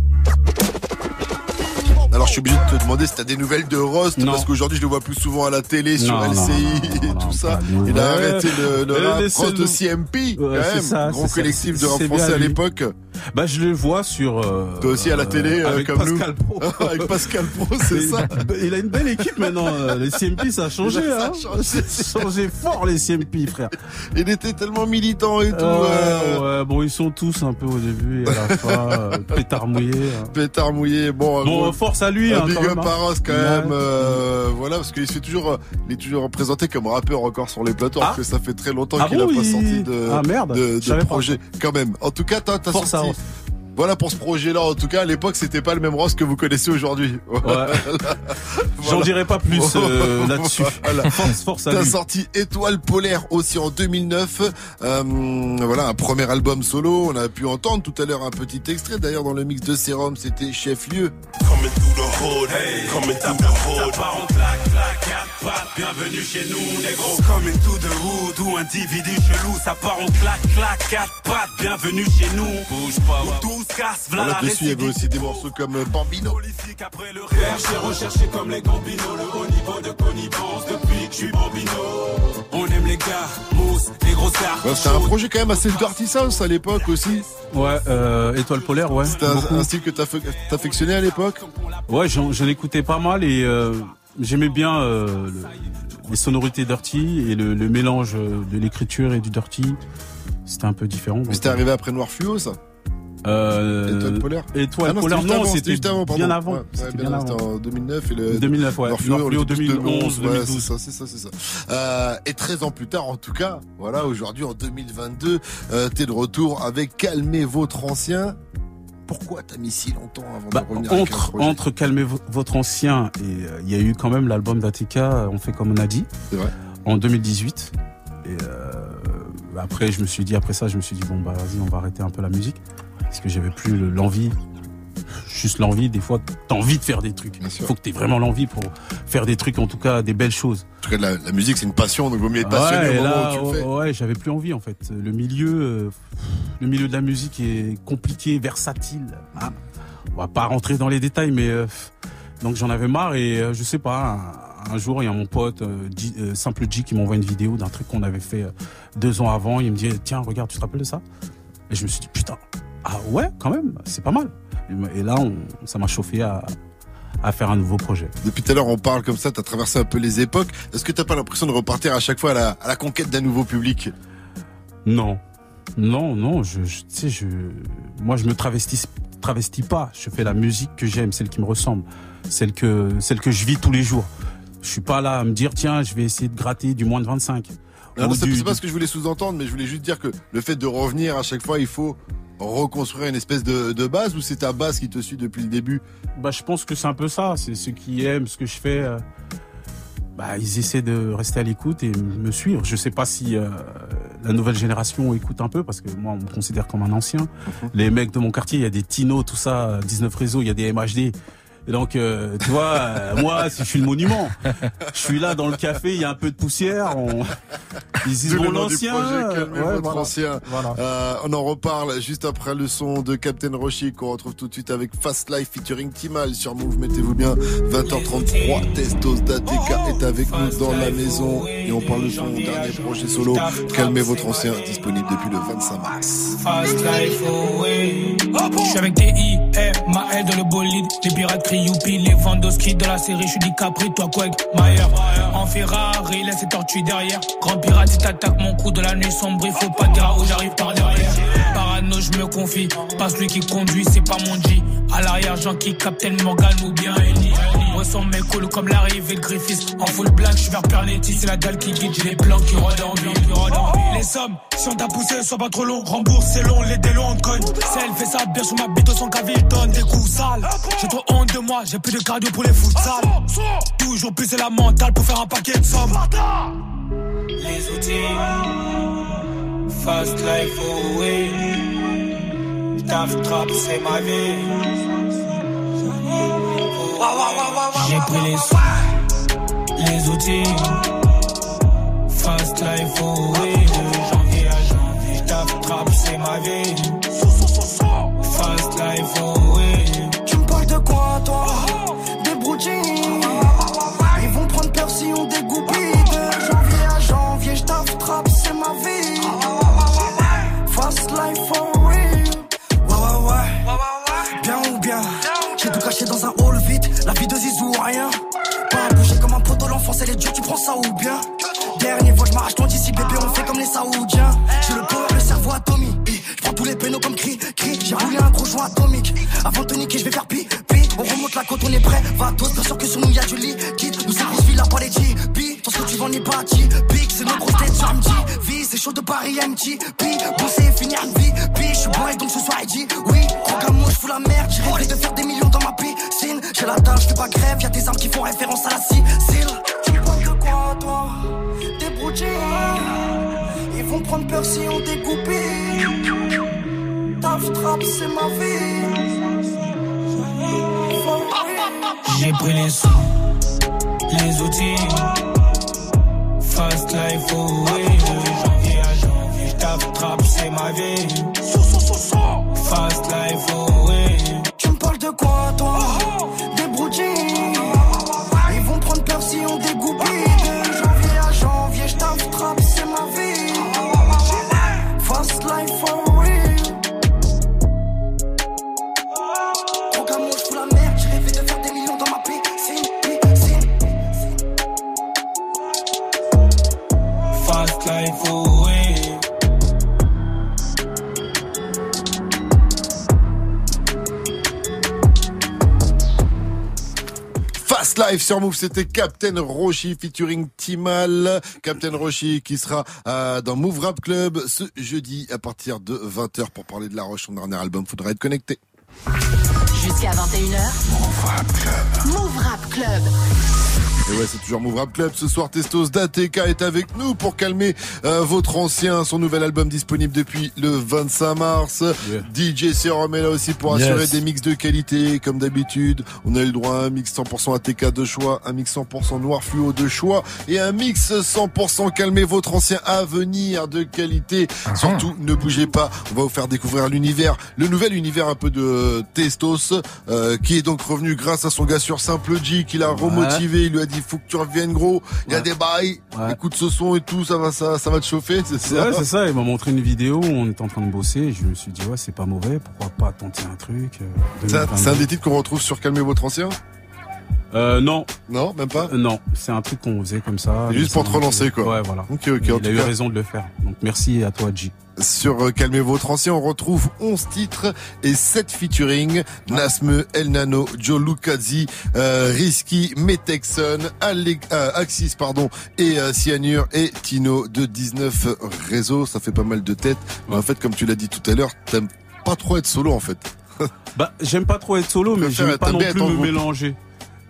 Alors je suis obligé de te demander si t'as des nouvelles de Rost Non. parce qu'aujourd'hui je le vois plus souvent à la télé sur Non, LCI non, non, et non, tout ça. Il a arrêté le, le Euh, rap Rost CMP Ouais, quand c'est même, ça, ça, collectif de rap français à lui. l'époque. Bah, je le vois sur. euh, Toi aussi à la télé euh, avec comme Pascal nous. Pro. [laughs] avec Pascal Pro, [laughs] c'est ça. Il a une belle équipe maintenant. euh, Les CMP, ça a changé. Ça a hein. changé. [laughs] Ça a changé fort, les CMP, frère. Il était tellement militant et tout. Ouais, euh, ouais, bon, ils sont tous un peu au début et à la fin, pétard mouillé. hein. Pétard mouillé. Bon, Bon, gros, force à lui. un hein, big quand up même, hein. quand Ouais. même. euh, voilà, parce qu'il fait toujours, il est toujours présenté comme rappeur encore sur les plateaux, alors Ah. que ça fait très longtemps Ah qu'il bon, a pas il- sorti de, Ah, merde, de, de savais pas. projet quand même. En tout cas, t'as sorti. Ross. Voilà pour ce projet-là. En tout cas, à l'époque, c'était pas le même Ross que vous connaissez aujourd'hui. [laughs] Voilà. J'en dirai pas plus euh, [laughs] là-dessus. Voilà. Force, force à T'as sorti Étoile polaire aussi en 2009. Euh, voilà, un premier album solo. On a pu entendre tout à l'heure un petit extrait. D'ailleurs, dans le mix de Serum, c'était chef-lieu. Coming through the hood, coming through the hood. Pattes, bienvenue chez nous, négro. Coming to the hood, ou individu chelou, ça part en claque, claque, quatre pattes, bienvenue chez nous. Bouge pas, on tous casse, v'là la dessus, il y avait aussi des morceaux comme euh, Bambino. Après le Cherché, recherché comme les gambinos, le haut niveau de connivence depuis que je suis bambino. On aime les gars, mousse, les gros stars. Ouais, C'était un projet quand même assez dirty à l'époque aussi. Ouais, euh, étoile polaire, ouais. C'était un, un style que t'aff- t'affectionnais à l'époque. Ouais, j'en écoutais pas mal et euh, j'aimais bien euh, le- les sonorités dirty et le, le mélange euh, de l'écriture et du dirty. C'était un peu différent. Mais c'était arrivé après Noir Fluo, ça? Euh, Étoile polaire Étoile Ah non, polaire, c'était non, juste c'était juste avant, pardon. bien avant. Ouais, ouais, C'était bien bien en 2009 et le 2009, ouais. Nord Fluo, Nord Fluo, on était tous 2011, ouais, 2012. c'est ça, c'est ça, c'est ça. Euh, et 13 ans plus tard, en tout cas, voilà, aujourd'hui en 2022, euh, t'es de retour avec Calmez votre ancien. Pourquoi t'as mis si longtemps avant Bah, de revenir avec un entre, entre calmer vo- votre ancien et euh, il y a eu quand même l'album d'Atika, on fait comme on a dit, en 2018. Et euh, après, je me suis dit, après ça, je me suis dit bon bah vas-y, on va arrêter un peu la musique. Parce que j'avais plus le- l'envie, juste l'envie. Des fois, t'as envie de faire des trucs. Il faut que t'aies vraiment l'envie pour faire des trucs, en tout cas des belles choses. En tout cas, la, la musique c'est une passion, donc vaut mieux être passionné Ouais, au et moment là, où tu le fais. ouais, ouais, j'avais plus envie en fait. Le milieu, euh, le milieu de la musique est compliqué, versatile. hein. On va pas rentrer dans les détails, mais euh, donc j'en avais marre et euh, je sais pas. Un, un jour, il y a mon pote euh, G- euh, Simple G qui m'envoie une vidéo d'un truc qu'on avait fait euh, deux ans avant. Il me dit tiens, regarde, tu te rappelles de ça? Et je me suis dit putain, ah ouais, quand même, c'est pas mal. Et, là, on, ça m'a chauffé à, à faire un nouveau projet. Depuis tout à l'heure, on parle comme ça, t'as traversé un peu les époques. Est-ce que t'as pas l'impression de repartir à chaque fois à la, à la conquête d'un nouveau public? Non, non, non. Je, je- tu sais, je, moi, je me travestis, travestis pas. Je fais la musique que j'aime, celle qui me ressemble, celle que, celle que je vis tous les jours. Je suis pas là à me dire tiens, je vais essayer de gratter du moins de 25. Non, non, c'est pas ce que je voulais sous-entendre, mais je voulais juste dire que le fait de revenir à chaque fois, il faut reconstruire une espèce de, de base ou c'est ta base qui te suit depuis le début Bah, je pense que c'est un peu ça. C'est ceux qui aiment ce que je fais. euh, bah, ils essaient de rester à l'écoute et me suivre. Je sais pas si euh, la nouvelle génération écoute un peu parce que moi, on me considère comme un ancien. Les mecs de mon quartier, il y a des Tino, tout ça, euh, 19 réseaux, il y a des MHD. Et donc, euh, tu vois, euh, moi, si je suis le monument, je suis là dans le café, il y a un peu de poussière. On... Ils disent bon l'ancien. ouais, votre voilà. ancien. Voilà. Euh, on en reparle juste après le son de Captain Roshi qu'on retrouve tout de suite avec Fast Life featuring Timal sur Move. Mettez-vous bien. 20h33, Testos d'ATK est avec nous dans la maison et on parle de son dernier projet solo. Calmez votre ancien, disponible depuis le 25 mars. Fast life away. Je suis avec DI, M, ma L dans le bolide. Les pirates crient youpi, les Vandoski de la série. Je suis DiCapri, toi quoi, Mayer. En Ferrari, laisse tortues derrière. Grand pirate, si t'attaques mon coup de la nuit sombre, il faut pas dire où j'arrive par derrière. Parano, je me confie. Pas celui qui conduit, c'est pas mon G. À l'arrière, Jean qui Captain Morgan ou bien Eni. Ressent mes coules comme l'arrivée de Griffiths. En full black, je suis vers Pernetti, c'est la dalle qui guide. J'ai les plans qui rodent en ville, qui rodent en ville. Les sommes, si on t'a poussé, sois pas trop long. Rembourse, c'est long, les délais on cogne. Si elle fait ça bien sur ma bite, son caville, donne des coups sales. J'ai trop honte de moi, j'ai plus de cardio pour les futsal. Toujours plus c'est la mentale pour faire un paquet de sommes. Les outils, fast life away. Taf trap, c'est ma vie. J'ai pris les sous, les outils. Fast life away. De janvier à janvier, taf trap, c'est ma vie. Fast life away. Paris, MG. Pi, bosser, finir une vie. Pi, je suis bourré, donc ce soir, il dit oui. À moi, je fous la merde. J'ai rêvé de faire des millions dans ma piscine. J'ai la je fais pas grève. Y'a des armes qui font référence à la Sicile. Tu parles de quoi, toi? Des broutines. Ils vont prendre peur si on découpe. Taf trap, c'est ma vie. J'ai pris les sous, les outils. Fast life away. De janvier à janvier, trap, c'est ma vie. Fast life away. Fast Life sur Move, c'était Captain Roshi featuring Timal. Captain Roshi qui sera euh, dans Move Rap Club ce jeudi à partir de 20h pour parler de La Roche, son dernier album. Faudra être connecté. Jusqu'à 21h. Move Rap Club. Move Rap Club. Et ouais, c'est toujours Move Rap Club. Ce soir, Testos d'ATK est avec nous pour calmer euh, votre ancien. Son nouvel album disponible depuis le 25 mars. DJ Serum est là aussi pour assurer Yes. des mix de qualité. Comme d'habitude, on a eu le droit à un mix 100% ATK de choix, un mix 100% noir fluo de choix et un mix 100% calmer votre ancien à venir de qualité. Surtout, ne bougez pas. On va vous faire découvrir l'univers, le nouvel univers un peu de Testos, euh, qui est donc revenu grâce à son gars sur Simple G, qui l'a remotivé. Il lui a dit, faut que tu reviennes gros. Il y a des bails. Écoute ce son et tout, ça va, ça, ça va te chauffer, c'est ça? ouais, c'est ça, il m'a montré une vidéo où on était en train de bosser et je me suis dit ouais c'est pas mauvais, pourquoi pas tenter un truc. euh, C'est un- 2022. C'est un des titres qu'on retrouve sur Calmez votre ancien? Euh, non. Non, même pas Euh, Non, c'est un truc qu'on faisait comme ça. Juste pour te relancer, quoi. Ouais, voilà. Ok, ok, Il en a tout eu cas. raison de le faire. Donc merci à toi, G. Sur euh, Calmez votre ancien, on retrouve 11 titres et 7 featuring. Nasme, El Nano, Joe Lucazzi, euh, Risky, Metexon, euh, Axis, pardon, et euh, Cyanure et Tino de 19 réseaux. Ça fait pas mal de têtes. Mais en fait, comme tu l'as dit tout à l'heure, t'aimes pas trop être solo, en fait. Bah, j'aime pas trop être solo, mais j'aime pas non plus me groupe. mélanger.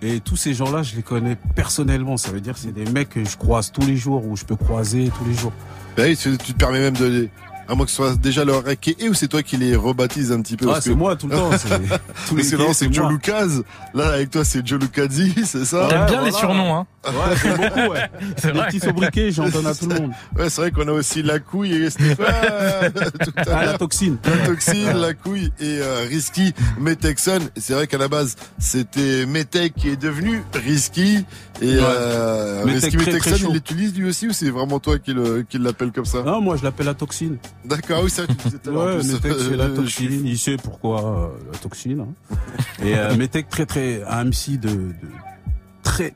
Et tous ces gens-là, je les connais personnellement. Ça veut dire que c'est des mecs que je croise tous les jours ou je peux croiser tous les jours. Bah tu te permets même de. À moins que ce soit déjà leur racket et ou c'est toi qui les rebaptise un petit peu Ah, c'est que- moi tout le temps, c'est- [laughs] tous les c'est Joe. Lucas. Là, avec toi, c'est Joe Lucazzi, [laughs] c'est ça T'aimes bien les surnoms, hein Ouais, j'aime beaucoup, ouais. [laughs] C'est Les vrai. petits sobriquets, j'en donne à tout le monde. Ouais, c'est vrai qu'on a aussi la couille et Stéphane. tout à Ah, la toxine. La toxine, la couille et euh, Risky, Metexon. Et C'est vrai qu'à la base, c'était Metec qui est devenu Risky. Et Ouais. euh, Risky Metexon, il l'utilise lui aussi ou c'est vraiment toi qui le- qui l'appelle comme ça? Non, moi je l'appelle la toxine. D'accord, oui, ça, tu disais tout à l'heure. en Ouais, plus. Metec c'est la Euh, toxine. Il sait pourquoi euh, la toxine. hein. Et euh, [laughs] Metec très très un MC de, de très.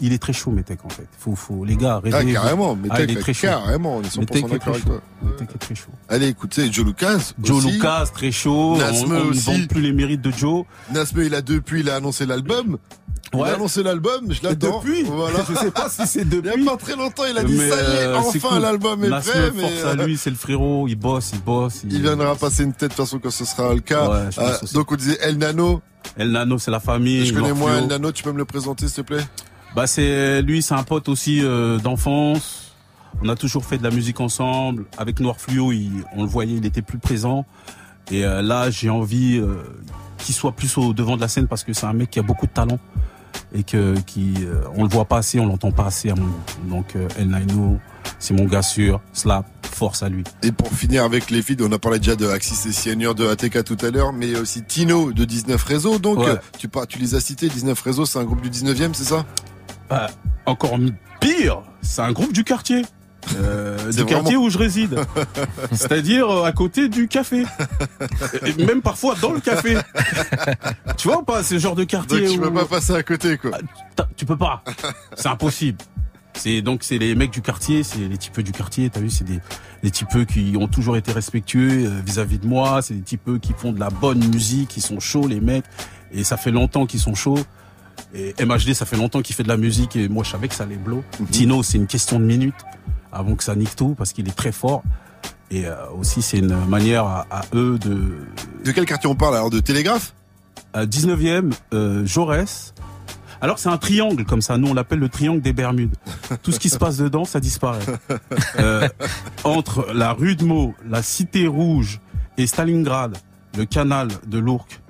Il est très chaud Metec en fait. Faut faut les gars Ah, carrément, Ah, il Metec, est très chaud. carrément, on est 100% Metec d'accord très avec chaud. toi. Metec est très chaud. Allez, écoute, c'est Joe Lucas. Joe aussi. Lucas très chaud. Nasme on, on ne vend plus les mérites de Joe. Nasme, il a depuis, il a annoncé l'album. Il Ouais. a annoncé l'album, je l'attends. depuis Voilà. Je sais pas si c'est depuis. [laughs] Il y a pas très longtemps, il a dit Mais, ça y est, euh, enfin cool. l'album est Nasme, prêt. Mais force à euh, lui, c'est le frérot. Il bosse, il bosse. il viendra passer une tête de toute façon quand ce sera le cas. Ouais, Euh, donc on disait El Nano. El Nano, c'est la famille. Je connais moins. El Nano, tu peux me le présenter s'il te plaît? Bah c'est lui, c'est un pote aussi euh, d'enfance. On a toujours fait de la musique ensemble. Avec Noir Fluo, il- on le voyait, il était plus présent. Et euh, là, j'ai envie euh, qu'il soit plus au devant de la scène parce que c'est un mec qui a beaucoup de talent et que qui on le voit pas assez, on l'entend pas assez à mon goût. Donc El Naino, c'est mon gars sûr. Slap, force à lui. Et pour finir avec les feeds, on a parlé déjà de Axis et Seigneur de ATK tout à l'heure, mais aussi Tino de 19 réseaux. Donc Ouais. tu, tu les as cités, 19 réseaux, c'est un groupe du 19e, c'est ça? Bah, encore pire, c'est un groupe du quartier. Euh, [laughs] du quartier où je réside. [laughs] C'est-à-dire euh, à côté du café. Et même parfois dans le café. [laughs] tu vois ou pas, ce genre de quartier Donc tu peux où- pas passer à côté quoi. T'as- Tu peux pas. C'est impossible. C'est donc c'est les mecs du quartier, c'est les typeux du quartier. T'as vu, c'est des des typeux qui ont toujours été respectueux euh, vis-à-vis de moi. C'est des typeux qui font de la bonne musique, qui sont chauds les mecs. Et ça fait longtemps qu'ils sont chauds. Et MHD, ça fait longtemps qu'il fait de la musique et moi je savais que ça allait blow. Tino, c'est une question de minutes avant que ça nique tout parce qu'il est très fort. Et euh, aussi c'est une manière à, à eux de. De quel quartier on parle alors De Télégraphe? Euh, 19e, euh, Jaurès. Alors c'est un triangle comme ça, nous on l'appelle le triangle des Bermudes. Tout ce qui se passe dedans, ça disparaît. [laughs] Euh, entre la rue de Meaux, la Cité Rouge et Stalingrad, le canal de l'Ourcq,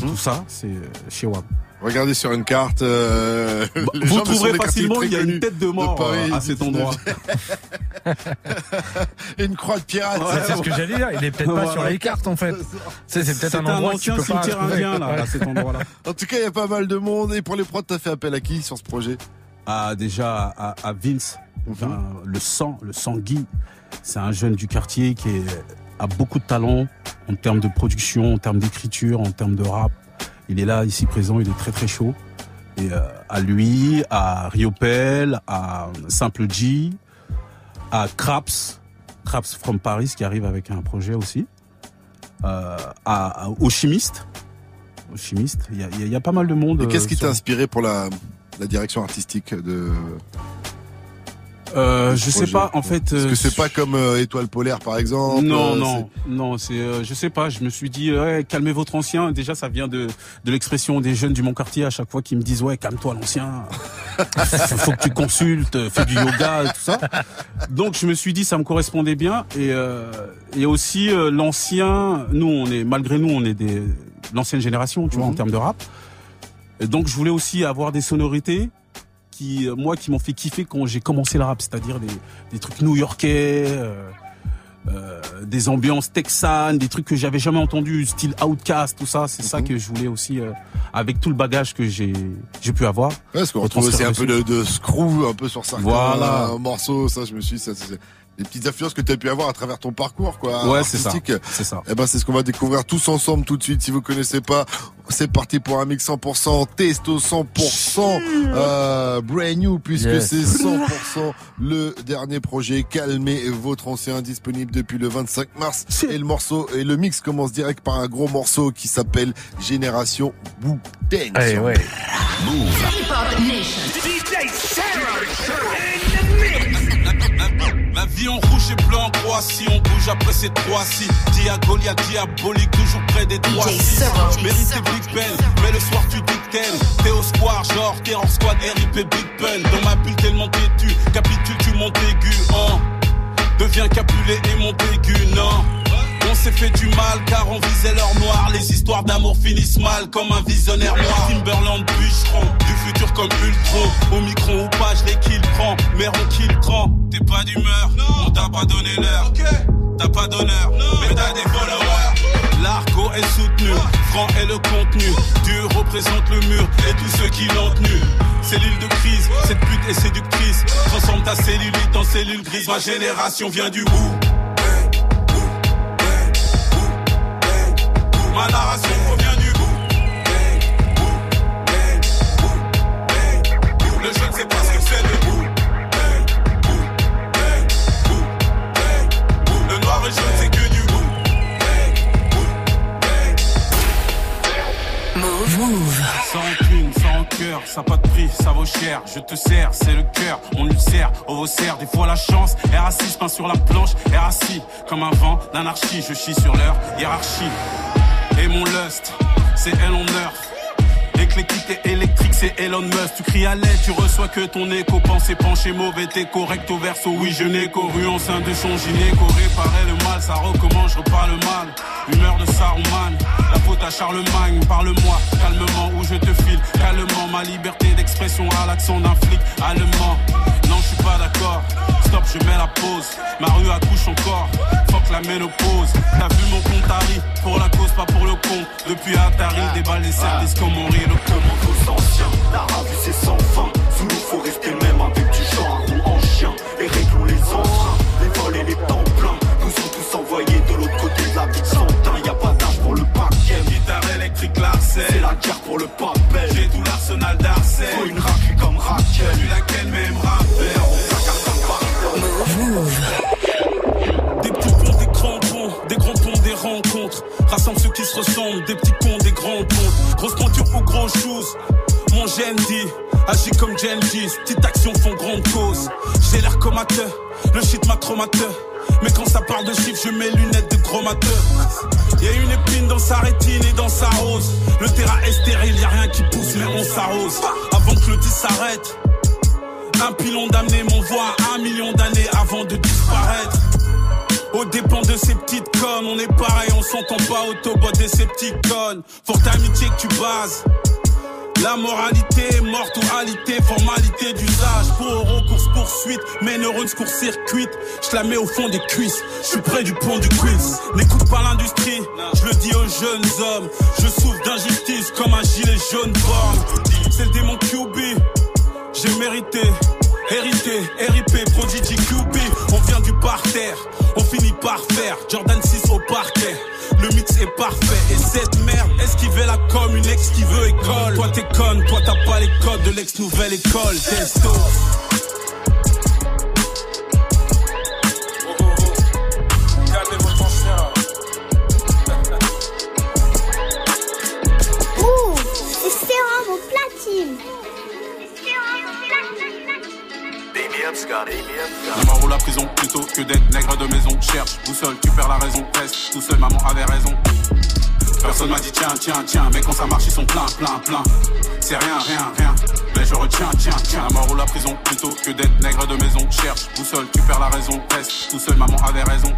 tout ça, c'est euh, chez WAM. Regardez sur une carte. euh, [laughs] Bah, Vous trouverez facilement, il y a une tête de mort Paris, euh, à cet 19e. endroit. Et [laughs] une croix de pirate. Ouais, c'est ce que j'allais dire. Il est peut-être pas sur les cartes en fait. C'est peut-être un un endroit ancien cimetière indien là, à cet endroit-là. [laughs] En tout cas, il y a pas mal de monde. Et pour les prods, t'as fait appel à qui sur ce projet? À déjà à, à Vince, enfin, le sang, le. C'est un jeune du quartier qui est, a beaucoup de talent en termes de production, en termes d'écriture, en termes de rap. Il est là, ici présent, il est très très chaud. Et euh, à lui, à Riopel, à Simple G, à Craps, Craps from Paris qui arrive avec un projet aussi, euh, à, à- au chimiste chimiste. Il y a, il y a- il y a pas mal de monde. Et qu'est-ce euh, qui sur- t'a inspiré pour la, la direction artistique de Euh, je sais pas, en fait. Parce euh, que c'est pas comme euh, Étoile polaire par exemple. Non, euh, non, non, c'est, euh, je sais pas. Je me suis dit, ouais, calmez votre ancien. Déjà, ça vient de de l'expression des jeunes du Mont Quartier à chaque fois qui me disent, ouais, calme-toi l'ancien. faut [laughs] faut que tu consultes, fais du yoga, et tout ça. Donc, je me suis dit, ça me correspondait bien. Et euh, et aussi euh, l'ancien. Nous, on est malgré nous, on est des l'ancienne génération, tu vois, en Mhm. termes de rap. Et donc, je voulais aussi avoir des sonorités qui, euh, moi, qui m'ont fait kiffer quand j'ai commencé le rap, c'est-à-dire des, des trucs new-yorkais, euh, euh, des ambiances texanes, des trucs que j'avais jamais entendus, style Outcast, tout ça. C'est ça Mhm. que je voulais aussi, euh, avec tout le bagage que j'ai j'ai pu avoir. Ouais, parce qu'on retrouve aussi un peu de, de screw un peu sur certains Voilà. morceaux. Ça, je me suis ça, des petites influences que tu as pu avoir à travers ton parcours, quoi. Ouais, c'est ça. artistique. C'est ça. Eh ben, c'est ce qu'on va découvrir tous ensemble tout de suite. Si vous connaissez pas, c'est parti pour un mix 100%, testo 100%, euh, brand new, puisque Yes. c'est 100% le dernier projet. Calmez votre ancien, disponible depuis le 25 mars. Et le morceau, et le mix commence direct par un gros morceau qui s'appelle Génération. Eh Sur ouais. La vie en rouge et blanc Croatie, on bouge après ces trois-ci. Diagolia diabolique, toujours près des trois Mérité Big Ben, mais le soir tu dis. T'es au square, genre Terror Squad, RIP Big Pun. Dans ma bulle tellement têtu, capitule tu montes aigu, hein. Deviens capulé et monte aigu, non. On s'est fait du mal car on visait l'or noir. Les histoires d'amour finissent mal comme un visionnaire noir. Timberland bûcheron, du futur comme Ultron. Au micro ou pas, je l'ai qu'il prend, mais on kill grand. T'es pas d'humeur, on t'a pas donné l'heure. T'as pas d'honneur, mais t'as des followers. L'argot est soutenu, franc est le contenu. Dieu représente le mur et tous ceux qui l'ont tenu. Cellule de crise, cette pute est séductrice. Transforme ta cellulite en cellule grise. Ma génération vient du bout. Ma narration provient du bout. Le jeu ne sait pas ce que c'est le bout. Le noir et jaune c'est que du bout. Move. Sans thune, sans cœur, ça pas de prix, ça vaut cher. Je te sers, c'est le cœur, on ulcère, ovocer, des fois la chance. R6, peint sur la planche, R6, comme un vent d'anarchie. Je chie sur leur hiérarchie. Et mon lust, c'est en nerf. Éclectique et électrique, c'est Elon Musk. Tu cries à l'aide, tu reçois que ton écho. Pensée penché, mauvais, t'es correct au verso. Oui, je n'ai qu'au rue en sein de son gynéco. Réparer le mal, ça recommence, je repars le mal. Humeur de Saruman, la faute à Charlemagne. Parle-moi calmement où je te file. Calmement, ma liberté d'expression à l'accent d'un flic allemand. Non, je suis pas d'accord. Stop, je mets la pause. Ma rue accouche encore. Fuck la ménopause. T'as vu mon compte Harry Pour la cause, pas pour le compte. Depuis Atari, déballe les services comme on rit le Commande aux anciens, la revue c'est sans fin. Sous nous faut rester le même avec du genre ou en chien. Et réglons les emprunts, les vols et les temps pleins. Nous sont tous envoyés de l'autre côté de la vie de Santin. Y a pas d'âge pour le paquet. Guitare électrique, Larcel. C'est la guerre pour le papel. J'ai tout l'arsenal d'Arcel. Faut une raclée comme Raquel. Laquelle Rassemble ceux qui se ressemblent, des petits cons, des grands ponts. Grosse pointure ou gros shoes. Mon dit, agis comme Gengis. Petite action font grande cause. J'ai l'air comateur, le shit m'a traumateur. Mais quand ça parle de chiffres, je mets lunettes de chromateur. Y a une épine dans sa rétine et dans sa rose. Le terrain est stérile, y a rien qui pousse, mais on s'arrose. Avant que le 10 s'arrête. Un pilon d'amener m'envoie un million d'années avant de disparaître. Au dépend de ces petites connes, on est pareil, on s'entend pas autobot des connes. Forte amitié que tu bases. La moralité morte ou alité, formalité d'usage. Pour euro, course poursuite, mes neurones court circuit. Je la mets au fond des cuisses, je suis près du pont du quiz. N'écoute pas l'industrie, je le dis aux jeunes hommes. Je souffre d'injustice comme un gilet jaune borne. C'est le démon QB, j'ai mérité. Hérité, RIP, Prodigy QB, on vient du parterre, on finit par faire. Jordan 6 au parquet, le mix est parfait. Et cette merde, esquiver la com, une ex qui veut école. Toi t'es conne, toi t'as pas les codes de l'ex-nouvelle école. Testo up, Scotty. La la prison, plutôt que d'être nègre de maison. Cherche, boussole, tu perds la raison. Reste tout seul, maman avait raison. Personne m'a dit tiens, tiens, tiens, mais quand ça marche, ils sont plein, plein, plein. C'est rien, rien, rien. Mais je retiens, tiens, tiens, la mort ou la prison plutôt que d'être nègre de maison. Cherche, boussole, tu perds la raison. Reste tout seul, maman avait raison.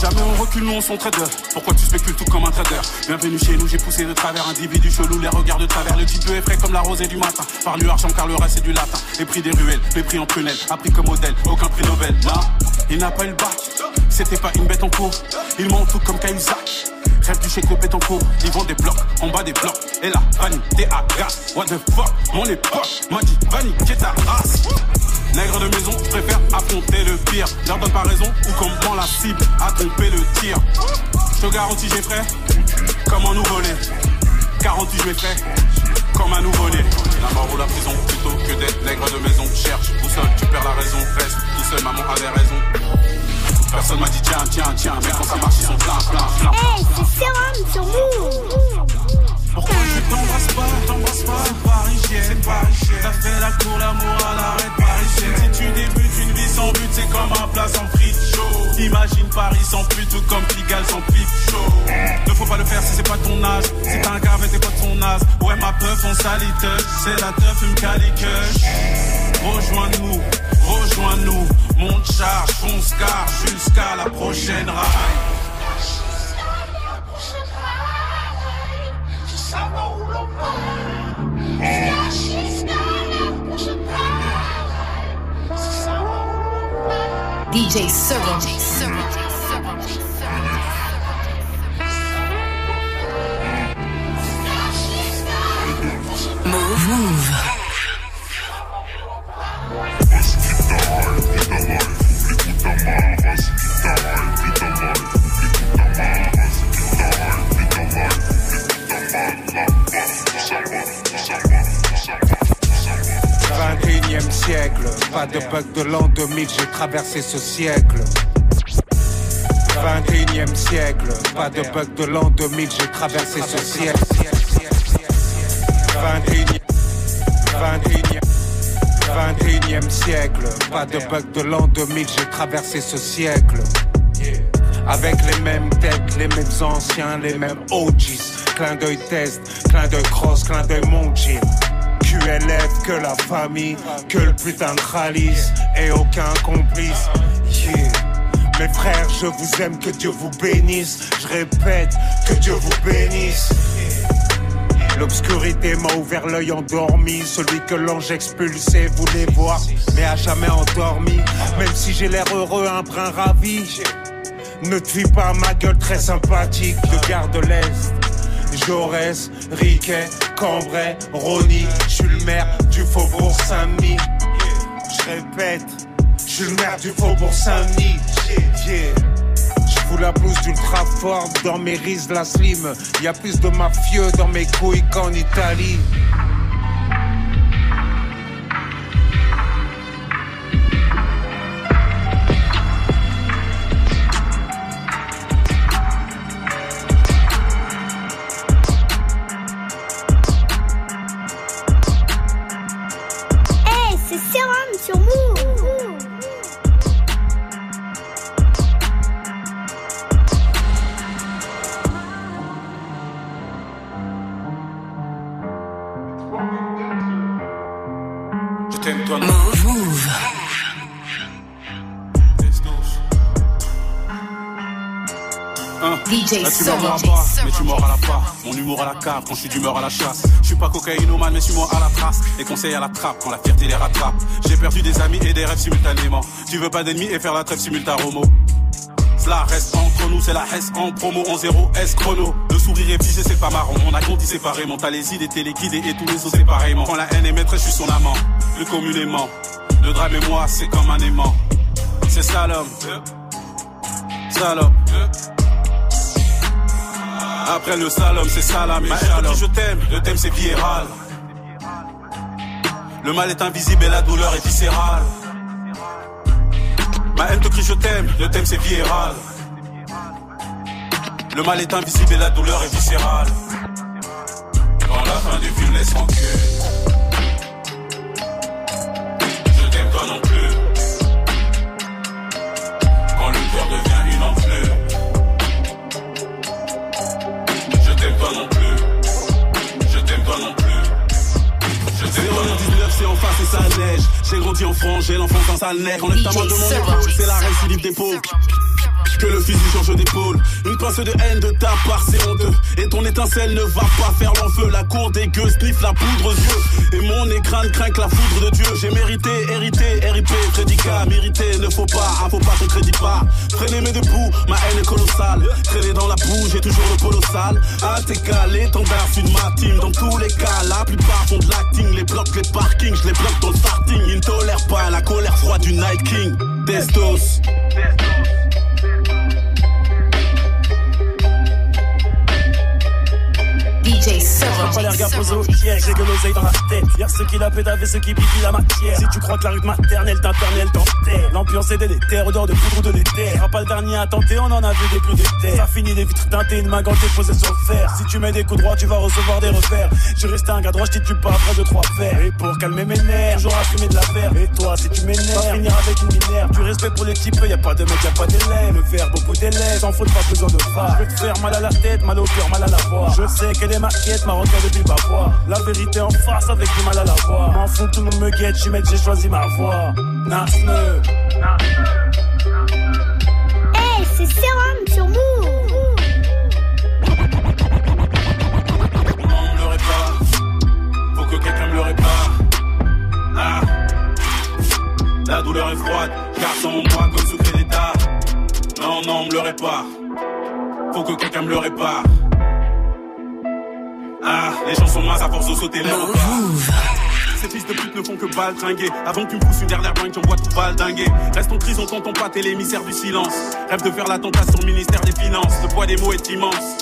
Jamais on recule, nous on sont trader. Pourquoi tu spécules tout comme un trader? Bienvenue chez nous, j'ai poussé de travers individu chelou, les regards de travers. Le type est frais comme la rosée du matin. Par lui argent car le reste c'est du latin. Les prix des ruelles, les prix en prunelle, appris comme modèle, aucun prix Nobel. Là, il n'a pas eu le bac, c'était pas une bête en cours. Il ment tout comme Cahuzac. Rêve du en cours, ils vendent des blocs, en bas des blocs. Et là, Vanny, t'es à gas. What the fuck, mon époque m'a dit qu'est ta race? Nègre de maison, préfère affronter le pire. Leur donne pas raison, ou comment la cible a trompé le tir. Je te garantis, j'ai frais, comme un nouveau-né. Garantie, je frais, comme un nouveau-né. La mort ou la prison, plutôt que d'être nègre de maison. Cherche, seul, tu perds la raison. Reste tout seul, maman avait raison. Personne m'a dit tiens, tiens, tiens, mais quand ça marche, ils sont plein, plein, plein. Hey, c'est Sérum sur vous Pourquoi je t'embrasse pas, t'embrasse pas? C'est parisienne, c'est parisienne T'as fait la cour, l'amour à l'arrêt parisienne Si tu débutes une vie sans but, c'est comme un plat sans frites chaud Imagine Paris sans pute tout comme Pigalle sans pipe chaud. Ne faut pas le faire si c'est pas ton âge. Si t'as un gars avec tes potes son âge. Ouais ma peuf on touch C'est la teuf une calicuche Rejoins-nous, rejoins-nous Monte charge, fonce car jusqu'à la prochaine raille DJ Servo. Move. Move. E siècle, pas de bug de l'an 2000, j'ai traversé ce siècle. 21e siècle, pas de bug de l'an 2000, j'ai traversé ce siècle. 21e, 21e, 21e siècle, pas de bug de l'an 2000, j'ai traversé ce siècle. Avec les mêmes têtes, les mêmes anciens, les mêmes OGs. Clin d'œil test, clin d'œil cross, clin d'œil mon gym. Que la famille, que le putain de Khalis et aucun complice. Mes frères, je vous aime, que Dieu vous bénisse. Je répète, que Dieu vous bénisse. L'obscurité m'a ouvert l'œil endormi. Celui que l'ange expulsé voulait voir, mais a jamais endormi. Même si j'ai l'air heureux, un brin ravi. Ne fie pas ma gueule très sympathique de garde de l'Est. Jaurès, Riquet, Cambrai, Rony, je suis le maire du faubourg Saint-Denis. Je répète, je suis le maire du faubourg Saint-Denis. Yeah. Je fous la blouse d'ultra forte dans mes rises la slim. Y a plus de mafieux dans mes couilles qu'en Italie. DJ Là, tu m'en pas, mais tu à la part. Mon humour à la cave quand je suis d'humeur à la chasse. Je suis pas cocaïnomane, mais suis-moi à la trace. Et conseils à la trappe quand la fierté les rattrape. J'ai perdu des amis et des rêves simultanément. Tu veux pas d'ennemis et faire la trêve simultaromo. Cela reste entre nous, c'est la S en promo en 0 S chrono. Le sourire est figé, c'est pas marrant. On a grandi séparément. T'as les idées téléguidées et tous les autres séparément. Quand la haine est maîtresse, je suis son amant. Plus communément. Le drame et moi, c'est comme un aimant. C'est slalom. Salope. Après le slalom, c'est salam et shalom. Je t'aime, le thème c'est viral. Le mal est invisible et la douleur est viscérale. Ma haine te crie je t'aime, le thème c'est viral. Le mal est invisible et la douleur est viscérale. Quand la fin du film laisse rancune. C'est sa neige. J'ai grandi en France, j'ai l'enfance dans sa neige. Enlève ta main de mon c'est la récidive d'épaule que le fusil change d'épaule. Une pince de haine de ta part, c'est honteux. Et ton étincelle ne va pas faire l'enfeu. La cour des gueux sniff la poudre aux yeux. Et mon écran craint la foudre de Dieu. J'ai mérité, hérité, RIP, prédicat, mérité. Ne faut pas, un faut pas, te crédit pas. Traîner mes debout, ma haine est colossale. Traîner dans la boue, j'ai toujours le polo sale. ATK, l'étendard, une ma team. Dans tous les cas, la plupart font de l'acting. Les blocs, les parkings, je les bloque dans le starting. Ils ne tolèrent pas la colère froide du Night King. Destos. Thank you. DJ J'ai pas l'air gars posé au piège, j'ai de l'oseille dans la tête. Y'a ceux qui la pédavent et ceux qui piquent la matière. Si tu crois que la rue maternelle t'internelle t'enterre. L'ambiance est délétère, odeur de poudre ou de l'éther. Sera pas le dernier à tenter, on en a vu des plus d'éther. Ça finit des vitres teintées, une main gantée posée sur le fer. Si tu mets des coups droits, tu vas recevoir des revers. J'ai resté un gars droit, je tue pas après deux trois fers. Et pour calmer mes nerfs, toujours à fumer de la. Et toi, si tu m'énerves, finir avec une minerve. Du respect pour les types, y a pas de mec, y a pas d'élèves. Le verbe beaucoup d'élèves, sans faute, pas besoin de phare. Je vais te faire mal à la tête, mal au cœur, mal à la voix. Je sais qu'elle est marocaine depuis ma voix. La vérité en face avec du mal à la voir. M'en fous, tout le monde me guette, j'y mets, j'ai choisi ma voix. Nasne. Hey, c'est Sérum sur Move. Non, me le répare. Faut que quelqu'un me le répare. Ah. La douleur est froide, car sans moi comme secret d'état. Non, non, me le répare. Faut que quelqu'un me le répare. Ah, les gens sont minces à force de sauter les. Ces fils de pute ne font que baldringuer. Avant que tu me pousses une dernière j'envoie tout baldinguer. Reste en crise, on pas, t'es l'émissaire du silence. Rêve de faire la tentation ministère des Finances. Le poids des mots est immense.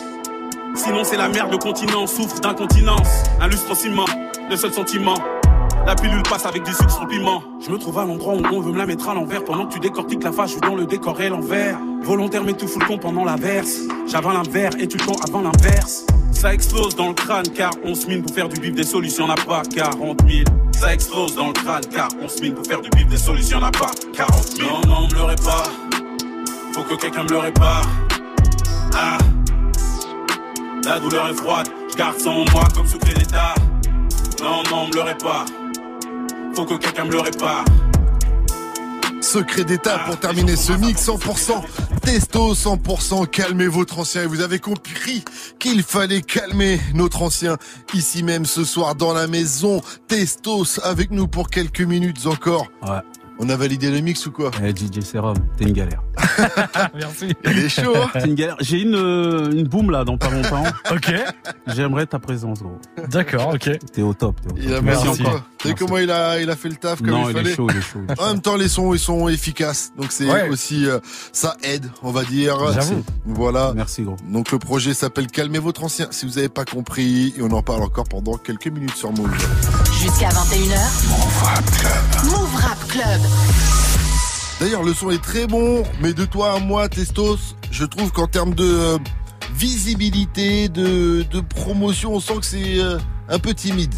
Sinon, c'est la merde, le continent souffre d'incontinence. Un lustre en ciment, le seul sentiment. La pilule passe avec du sucre sans piment. Je me trouve à l'endroit où on veut me la mettre à l'envers. Pendant que tu décortiques la face, je dans le décor et l'envers. Volontaire, mais tout fout le con pendant la verse. J'avale un et tu le tends avant l'inverse. Ça explose dans le crâne car on se mine pour faire du bif des solutions, n'a pas 40 000. Ça explose dans le crâne car on se mine pour faire du bif des solutions, n'a pas 40 000. Non, non, me le répare. Faut que quelqu'un me le répare. Ah. La douleur est froide, je garde ça en moi comme secret d'état. Non, non, me le répare. Faut que quelqu'un me le répare. Secret d'état pour terminer ce mix 100% testo, 100% calmez votre ancien. Et vous avez compris qu'il fallait calmer notre ancien ici même ce soir dans la maison. Testos avec nous pour quelques minutes encore. Ouais. On a validé le mix ou quoi Eh, DJ Serum, t'es une galère. [laughs] Merci. Il est chaud, hein T'es une galère. J'ai une, euh, une boom là dans pas longtemps. [laughs] Ok. J'aimerais ta présence, gros. D'accord, ok. T'es au top, t'es au top. Il a Merci merci. T'as vu comment il a, il a fait le taf comme Non, il il fallait est chaud, il est chaud. il est En même temps, les sons, ils sont efficaces. Donc c'est Ouais. aussi, euh, ça aide, on va dire. J'avoue. Voilà. Merci, gros. Donc le projet s'appelle Calmez votre ancien. Si vous n'avez pas compris, et on en parle encore pendant quelques minutes sur Move. Jusqu'à 21h. Move Rap Club. Move Rap Club. D'ailleurs, le son est très bon, mais de toi à moi, Testos, je trouve qu'en termes de euh, visibilité, de, promotion, on sent que c'est euh, un peu timide.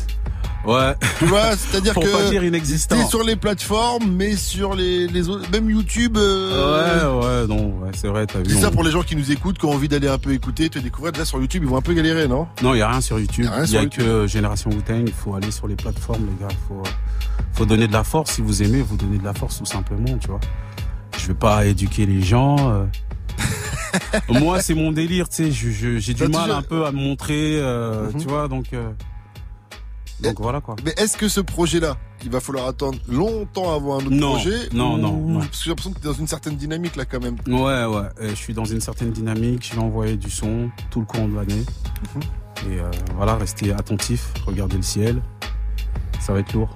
Ouais. Tu vois, c'est-à-dire que pas dire inexistant. t'es sur les plateformes, mais sur les, les autres, même YouTube. euh, Ouais, ouais, non, ouais, c'est vrai, t'as vu. C'est ça pour les gens qui nous écoutent, qui ont envie d'aller un peu écouter, te découvrir. Déjà sur YouTube, ils vont un peu galérer, non? Non, il y a rien sur YouTube. Y a rien Il y a que Génération Wu-Tang. Il faut aller sur les plateformes, les gars. Faut, faut donner de la force. Si vous aimez, vous donnez de la force tout simplement, tu vois. Je vais pas éduquer les gens. euh. [laughs] Moi, c'est mon délire, tu sais. J'ai du mal toujours- un peu à me montrer, euh, Mhm. tu vois. Donc, donc voilà quoi. Mais est-ce que ce projet-là, il va falloir attendre longtemps avant un autre Non, projet non, ou- non, non. Parce que j'ai l'impression que t'es dans une certaine dynamique là quand même. Ouais, ouais. Je suis dans une certaine dynamique. Je vais envoyer du son tout le courant de l'année. Mhm. Et euh, voilà, rester attentif, regarder le ciel. Ça va être lourd.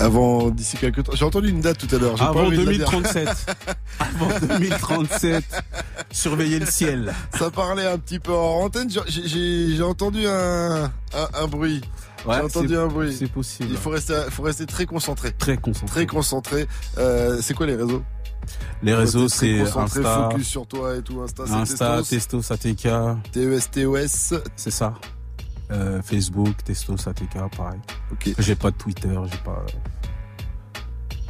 Avant, d'ici quelques temps. J'ai entendu une date tout à l'heure. pas Avant envie de la dire. 2037. [laughs] Avant 2037. Surveiller le ciel. Ça parlait un petit peu en antenne. J'ai- entendu un, un, un bruit. Ouais, J'ai entendu un bruit. C'est possible. Il faut rester, faut rester très concentré. Très concentré. Très concentré. Euh, c'est quoi les réseaux? Les réseaux, c'est Insta, focus sur toi et tout. Insta, c'est Insta, Testos. Testos, ATK. T-E-S-T-O-S. C'est ça. Euh, Facebook, Testos, ATK, pareil. Ok. J'ai pas de Twitter, j'ai pas.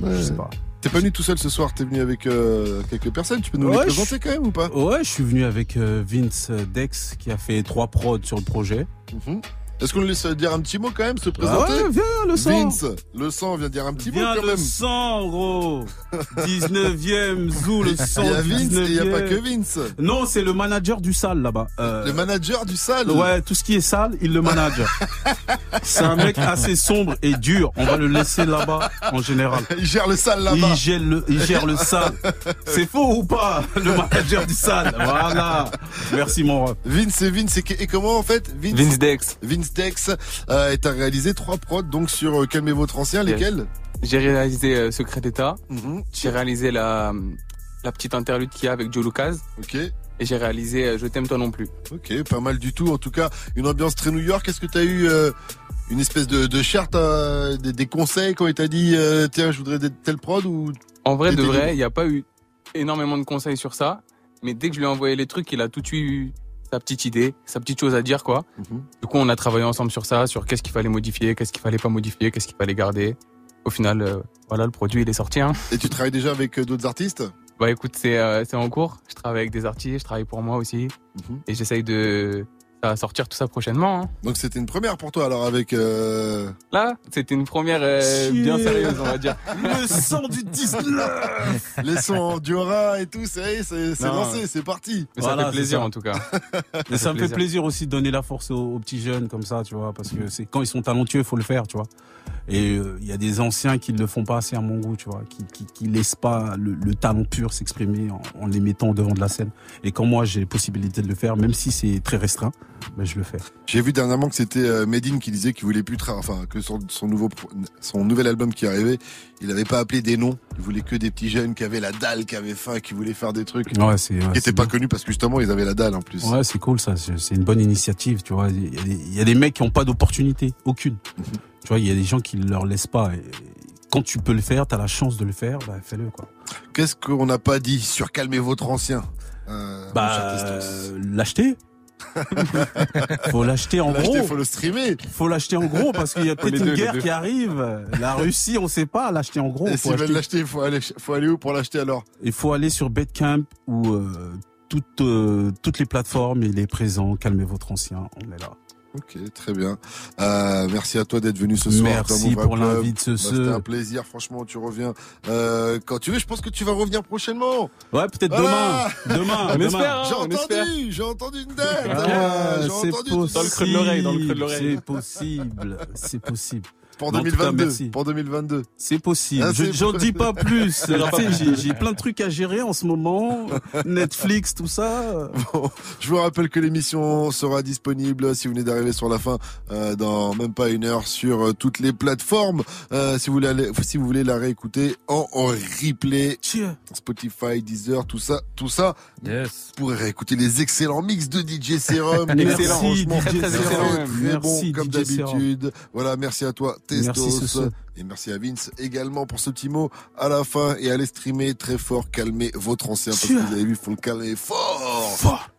Je sais pas. T'es pas venu tout seul ce soir, t'es venu avec euh, quelques personnes. Tu peux nous Ouais, les présenter je- quand même ou pas? Ouais, je suis venu avec euh, Vince Dex qui a fait trois prods sur le projet. Mhm. Est-ce qu'on le laisse dire un petit mot quand même, se Ah présenter ouais, viens, le sang. Vince, le sang vient dire un petit Viens mot quand le même. sang, gros [laughs] 19ème, Zou, le sang. Il y a Vince et il y a 19e. pas que Vince. Non, c'est le manager du sale là-bas. Euh, Le manager du sale. Ouais, tout ce qui est sale, il le manage. [laughs] c'est un mec assez sombre et dur. On va le laisser là-bas en général. [laughs] Il gère le sale là-bas. Il gère le, il gère le sale. C'est faux ou pas Le manager du sale? Voilà. Merci mon ref. Vince et Vince et, et comment en fait? Vince, Vince Dex. Vince Dex euh, et t'as réalisé trois prods donc sur euh, Calmez votre ancien, lesquels? J'ai réalisé euh, Secret d'État. Mhm. J'ai réalisé la, la petite interlude qu'il y a avec Joe Lucas. Ok. Et j'ai réalisé euh, Je t'aime toi non plus. Ok, pas mal du tout. En tout cas, une ambiance très New York. Est-ce que t'as eu euh, une espèce de, de charte, euh, des, des conseils quand il t'a dit euh, tiens, je voudrais tel prod ou En vrai, de vrai, il n'y a pas eu énormément de conseils sur ça. Mais dès que je lui ai envoyé les trucs, il a tout de suite eu sa petite idée, sa petite chose à dire, quoi. Mhm. Du coup, on a travaillé ensemble sur ça, sur qu'est-ce qu'il fallait modifier, qu'est-ce qu'il fallait pas modifier, qu'est-ce qu'il fallait garder. Au final, euh, voilà, le produit, il est sorti. Hein. Et tu travailles déjà avec euh, d'autres artistes? Bah écoute, c'est euh, c'est en cours. Je travaille avec des artistes, je travaille pour moi aussi. Mhm. Et j'essaye de ça va sortir tout ça prochainement. hein. Donc c'était une première pour toi alors avec. Euh... Là, c'était une première euh, bien sérieuse, on va dire. [laughs] Le sang du 19 Les sons rat et tout, c'est c'est c'est lancé, c'est parti. Mais ça Voilà, fait plaisir ça. en tout cas. [laughs] Mais ça me fait plaisir aussi de donner la force aux, aux petits jeunes comme ça, tu vois, parce que c'est quand ils sont talentueux, il faut le faire, tu vois. Et euh, il y a des anciens qui ne le font pas assez à mon goût, tu vois, qui, qui, qui laissent pas le, le talent pur s'exprimer en, en les mettant devant de la scène. Et quand moi j'ai les possibilités de le faire, même si c'est très restreint, ben je le fais. J'ai vu dernièrement que c'était euh, Medine qui disait qu'il voulait plus tra- enfin que son, son nouveau son nouvel album qui arrivait, il avait pas appelé des noms, il voulait que des petits jeunes qui avaient la dalle, qui avaient faim, qui voulaient faire des trucs. Ouais, c'est ouais, qui c'est étaient pas bien. connus parce que justement ils avaient la dalle en plus. Ouais, c'est cool ça. C'est une bonne initiative, tu vois. Il y a des, il y a des mecs qui ont pas d'opportunité, aucune. Tu vois, il y a des gens qui leur laissent pas. Et quand tu peux le faire, t'as la chance de le faire, bah fais-le quoi. Qu'est-ce qu'on n'a pas dit sur calmer votre ancien? Euh, Bah euh, l'acheter. [laughs] faut l'acheter en gros. faut le streamer. Faut l'acheter en gros parce qu'il y a peut-être une guerre qui arrive. La [laughs] Russie, on sait pas l'acheter en gros. Et Faut acheter- l'acheter, il faut aller, faut aller où pour l'acheter alors? Il faut aller sur Betcamp ou euh, toutes euh, toutes les plateformes. Il est présent. Calmez votre ancien. On est là. Ok, très bien. Euh, merci à toi d'être venu ce soir. Merci pour l'invite ce Bah, C'était un plaisir, franchement, tu reviens euh, quand tu veux. Je pense que tu vas revenir prochainement. Ouais, peut-être Voilà. demain. Demain. Demain. espère, hein, J'ai entendu, j'ai entendu une date. Ah, j'ai c'est possible. Dans le creux de l'oreille, dans le creux de l'oreille. C'est possible. C'est possible. Pour En tout cas, 2022. merci. pour 2022. C'est possible. Ah, j'en dis pas plus. [laughs] J'ai plein de trucs à gérer en ce moment. Netflix, tout ça. Bon, je vous rappelle que l'émission sera disponible si vous venez d'arriver sur la fin euh, dans même pas une heure sur euh, toutes les plateformes. Euh, si vous voulez aller- si vous voulez la réécouter en, en replay. Spotify, Deezer, tout ça, tout ça. Yes. Vous pourrez réécouter les excellents mix de DJ Serum. [laughs] Excellent, Franchement, DJ très, Serum. très, très Merci, bon comme d'habitude. Voilà, merci à toi, Testos. Merci. Et merci à Vince également pour ce petit mot à la fin et allez streamer très fort, calmez votre ancien parce que vous avez vu, faut le calmer fort. Fort.